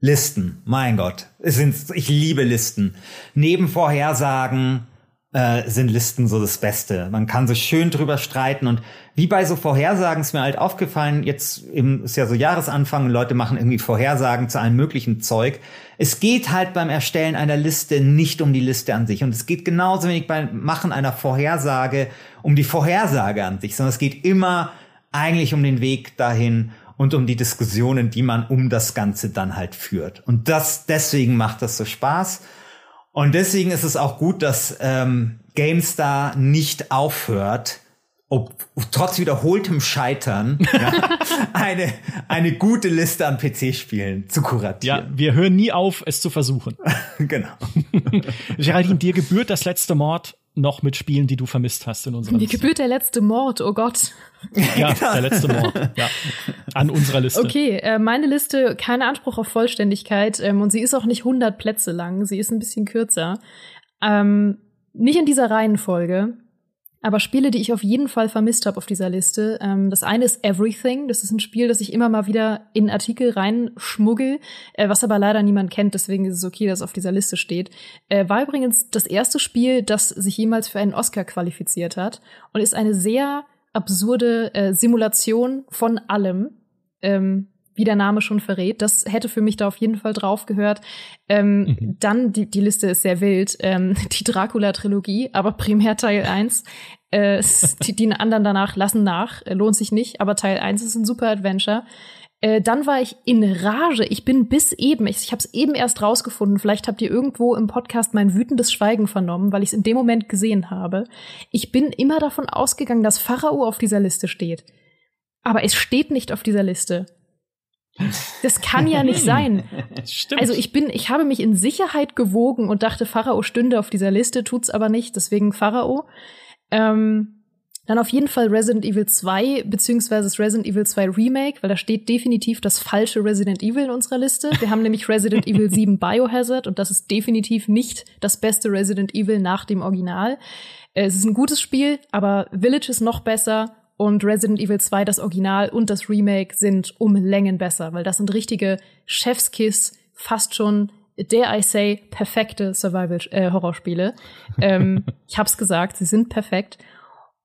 Listen. Mein Gott, es sind, ich liebe Listen. Neben Vorhersagen äh, sind Listen so das Beste. Man kann so schön drüber streiten und wie bei so Vorhersagen ist mir halt aufgefallen, jetzt eben ist ja so Jahresanfang und Leute machen irgendwie Vorhersagen zu allem möglichen Zeug. Es geht halt beim Erstellen einer Liste nicht um die Liste an sich und es geht genauso wenig beim Machen einer Vorhersage um die Vorhersage an sich, sondern es geht immer eigentlich um den Weg dahin und um die Diskussionen, die man um das Ganze dann halt führt. Und das, deswegen macht das so Spaß. Und deswegen ist es auch gut, dass ähm, GameStar nicht aufhört, ob, trotz wiederholtem Scheitern ja, eine, eine gute Liste an PC-Spielen zu kuratieren. Ja, wir hören nie auf, es zu versuchen. genau. Geraldine, dir gebührt das letzte Mord noch mit Spielen, die du vermisst hast in unserer Mir Liste. gebührt der letzte Mord, oh Gott. Ja, der letzte Mord. Ja, an unserer Liste. Okay, äh, meine Liste, kein Anspruch auf Vollständigkeit ähm, und sie ist auch nicht 100 Plätze lang, sie ist ein bisschen kürzer. Ähm, nicht in dieser Reihenfolge, aber Spiele, die ich auf jeden Fall vermisst habe auf dieser Liste. Ähm, das eine ist Everything. Das ist ein Spiel, das ich immer mal wieder in Artikel reinschmuggel, äh, was aber leider niemand kennt. Deswegen ist es okay, dass es auf dieser Liste steht. Äh, war übrigens das erste Spiel, das sich jemals für einen Oscar qualifiziert hat und ist eine sehr absurde äh, Simulation von allem. Ähm, wie der Name schon verrät. Das hätte für mich da auf jeden Fall drauf gehört. Ähm, mhm. Dann, die, die Liste ist sehr wild, ähm, die Dracula-Trilogie, aber primär Teil 1. Äh, die, die anderen danach lassen nach, äh, lohnt sich nicht, aber Teil 1 ist ein super Adventure. Äh, dann war ich in Rage. Ich bin bis eben, ich, ich habe es eben erst rausgefunden. Vielleicht habt ihr irgendwo im Podcast mein wütendes Schweigen vernommen, weil ich es in dem Moment gesehen habe. Ich bin immer davon ausgegangen, dass Pharao auf dieser Liste steht. Aber es steht nicht auf dieser Liste. Das kann ja nicht sein. Stimmt. Also ich bin, ich habe mich in Sicherheit gewogen und dachte, Pharao stünde auf dieser Liste, tut's aber nicht, deswegen Pharao. Ähm, dann auf jeden Fall Resident Evil 2, beziehungsweise das Resident Evil 2 Remake, weil da steht definitiv das falsche Resident Evil in unserer Liste. Wir haben nämlich Resident Evil 7 Biohazard und das ist definitiv nicht das beste Resident Evil nach dem Original. Äh, es ist ein gutes Spiel, aber Village ist noch besser und Resident Evil 2, das Original und das Remake sind um Längen besser, weil das sind richtige Chefskiss, fast schon dare I say, perfekte Survival-Horrorspiele. Äh, ähm, ich hab's gesagt, sie sind perfekt.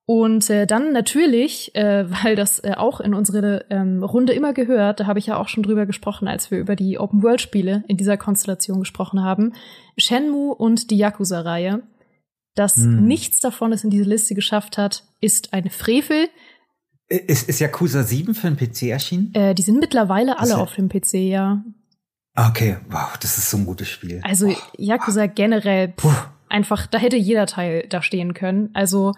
Und äh, dann natürlich, äh, weil das äh, auch in unsere ähm, Runde immer gehört, da habe ich ja auch schon drüber gesprochen, als wir über die Open-World-Spiele in dieser Konstellation gesprochen haben, Shenmue und die Yakuza-Reihe. Dass hm. nichts davon es in diese Liste geschafft hat, ist ein Frevel. Ist, ist Yakuza 7 für den PC erschienen? Äh, die sind mittlerweile alle auf dem PC, ja. Okay, wow, das ist so ein gutes Spiel. Also oh. Yakuza generell, pff, einfach, da hätte jeder Teil da stehen können. Also,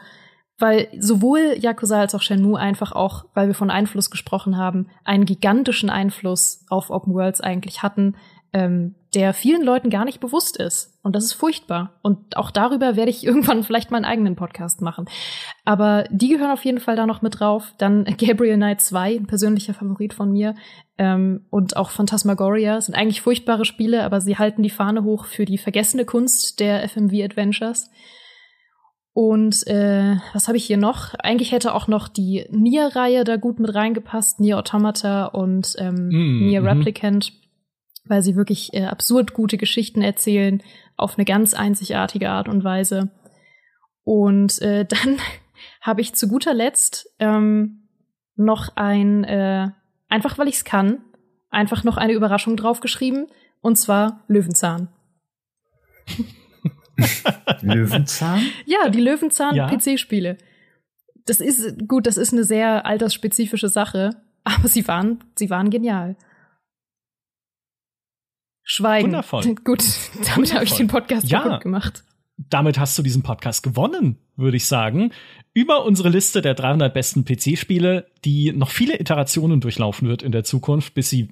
weil sowohl Yakuza als auch Shenmue einfach auch, weil wir von Einfluss gesprochen haben, einen gigantischen Einfluss auf Open Worlds eigentlich hatten ähm, der vielen Leuten gar nicht bewusst ist. Und das ist furchtbar. Und auch darüber werde ich irgendwann vielleicht meinen eigenen Podcast machen. Aber die gehören auf jeden Fall da noch mit drauf. Dann Gabriel Knight 2, ein persönlicher Favorit von mir. Ähm, und auch Phantasmagoria sind eigentlich furchtbare Spiele, aber sie halten die Fahne hoch für die vergessene Kunst der FMV Adventures. Und äh, was habe ich hier noch? Eigentlich hätte auch noch die Nier-Reihe da gut mit reingepasst, Nier Automata und ähm, mm, Nier mhm. Replicant weil sie wirklich äh, absurd gute Geschichten erzählen auf eine ganz einzigartige Art und Weise. Und äh, dann habe ich zu guter Letzt ähm, noch ein, äh, einfach weil ich es kann, einfach noch eine Überraschung draufgeschrieben, und zwar Löwenzahn. Löwenzahn? Ja, die Löwenzahn-PC-Spiele. Das ist gut, das ist eine sehr altersspezifische Sache, aber sie waren, sie waren genial. Schweigen. Wundervoll. Gut, damit habe ich den Podcast ja. kaputt gemacht. Damit hast du diesen Podcast gewonnen, würde ich sagen. Über unsere Liste der 300 besten PC-Spiele, die noch viele Iterationen durchlaufen wird in der Zukunft, bis sie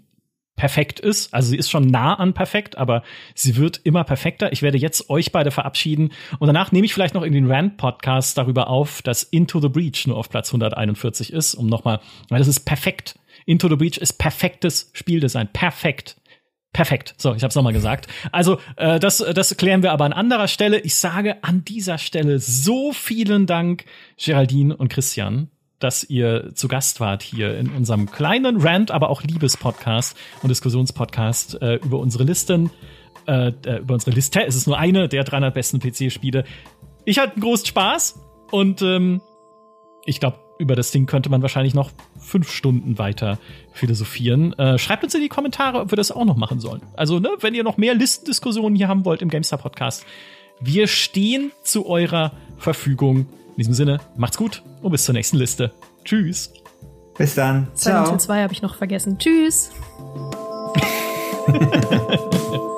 perfekt ist. Also sie ist schon nah an perfekt, aber sie wird immer perfekter. Ich werde jetzt euch beide verabschieden und danach nehme ich vielleicht noch in den Rand-Podcast darüber auf, dass Into the Breach nur auf Platz 141 ist, um nochmal, weil das ist perfekt. Into the Breach ist perfektes Spieldesign. Perfekt. Perfekt. So, ich habe es nochmal gesagt. Also, äh, das, das klären wir aber an anderer Stelle. Ich sage an dieser Stelle so vielen Dank, Geraldine und Christian, dass ihr zu Gast wart hier in unserem kleinen Rant, aber auch Liebes-Podcast und Diskussionspodcast äh, über unsere Listen. Äh, äh über unsere Liste. Es ist nur eine der 300 besten PC-Spiele. ich hatte großen Spaß und ähm, ich glaube, über das Ding könnte man wahrscheinlich noch fünf Stunden weiter philosophieren. Äh, schreibt uns in die Kommentare, ob wir das auch noch machen sollen. Also, ne, wenn ihr noch mehr Listendiskussionen hier haben wollt im GameStar Podcast, wir stehen zu eurer Verfügung. In diesem Sinne, macht's gut und bis zur nächsten Liste. Tschüss. Bis dann. Hill 2 habe ich noch vergessen. Tschüss.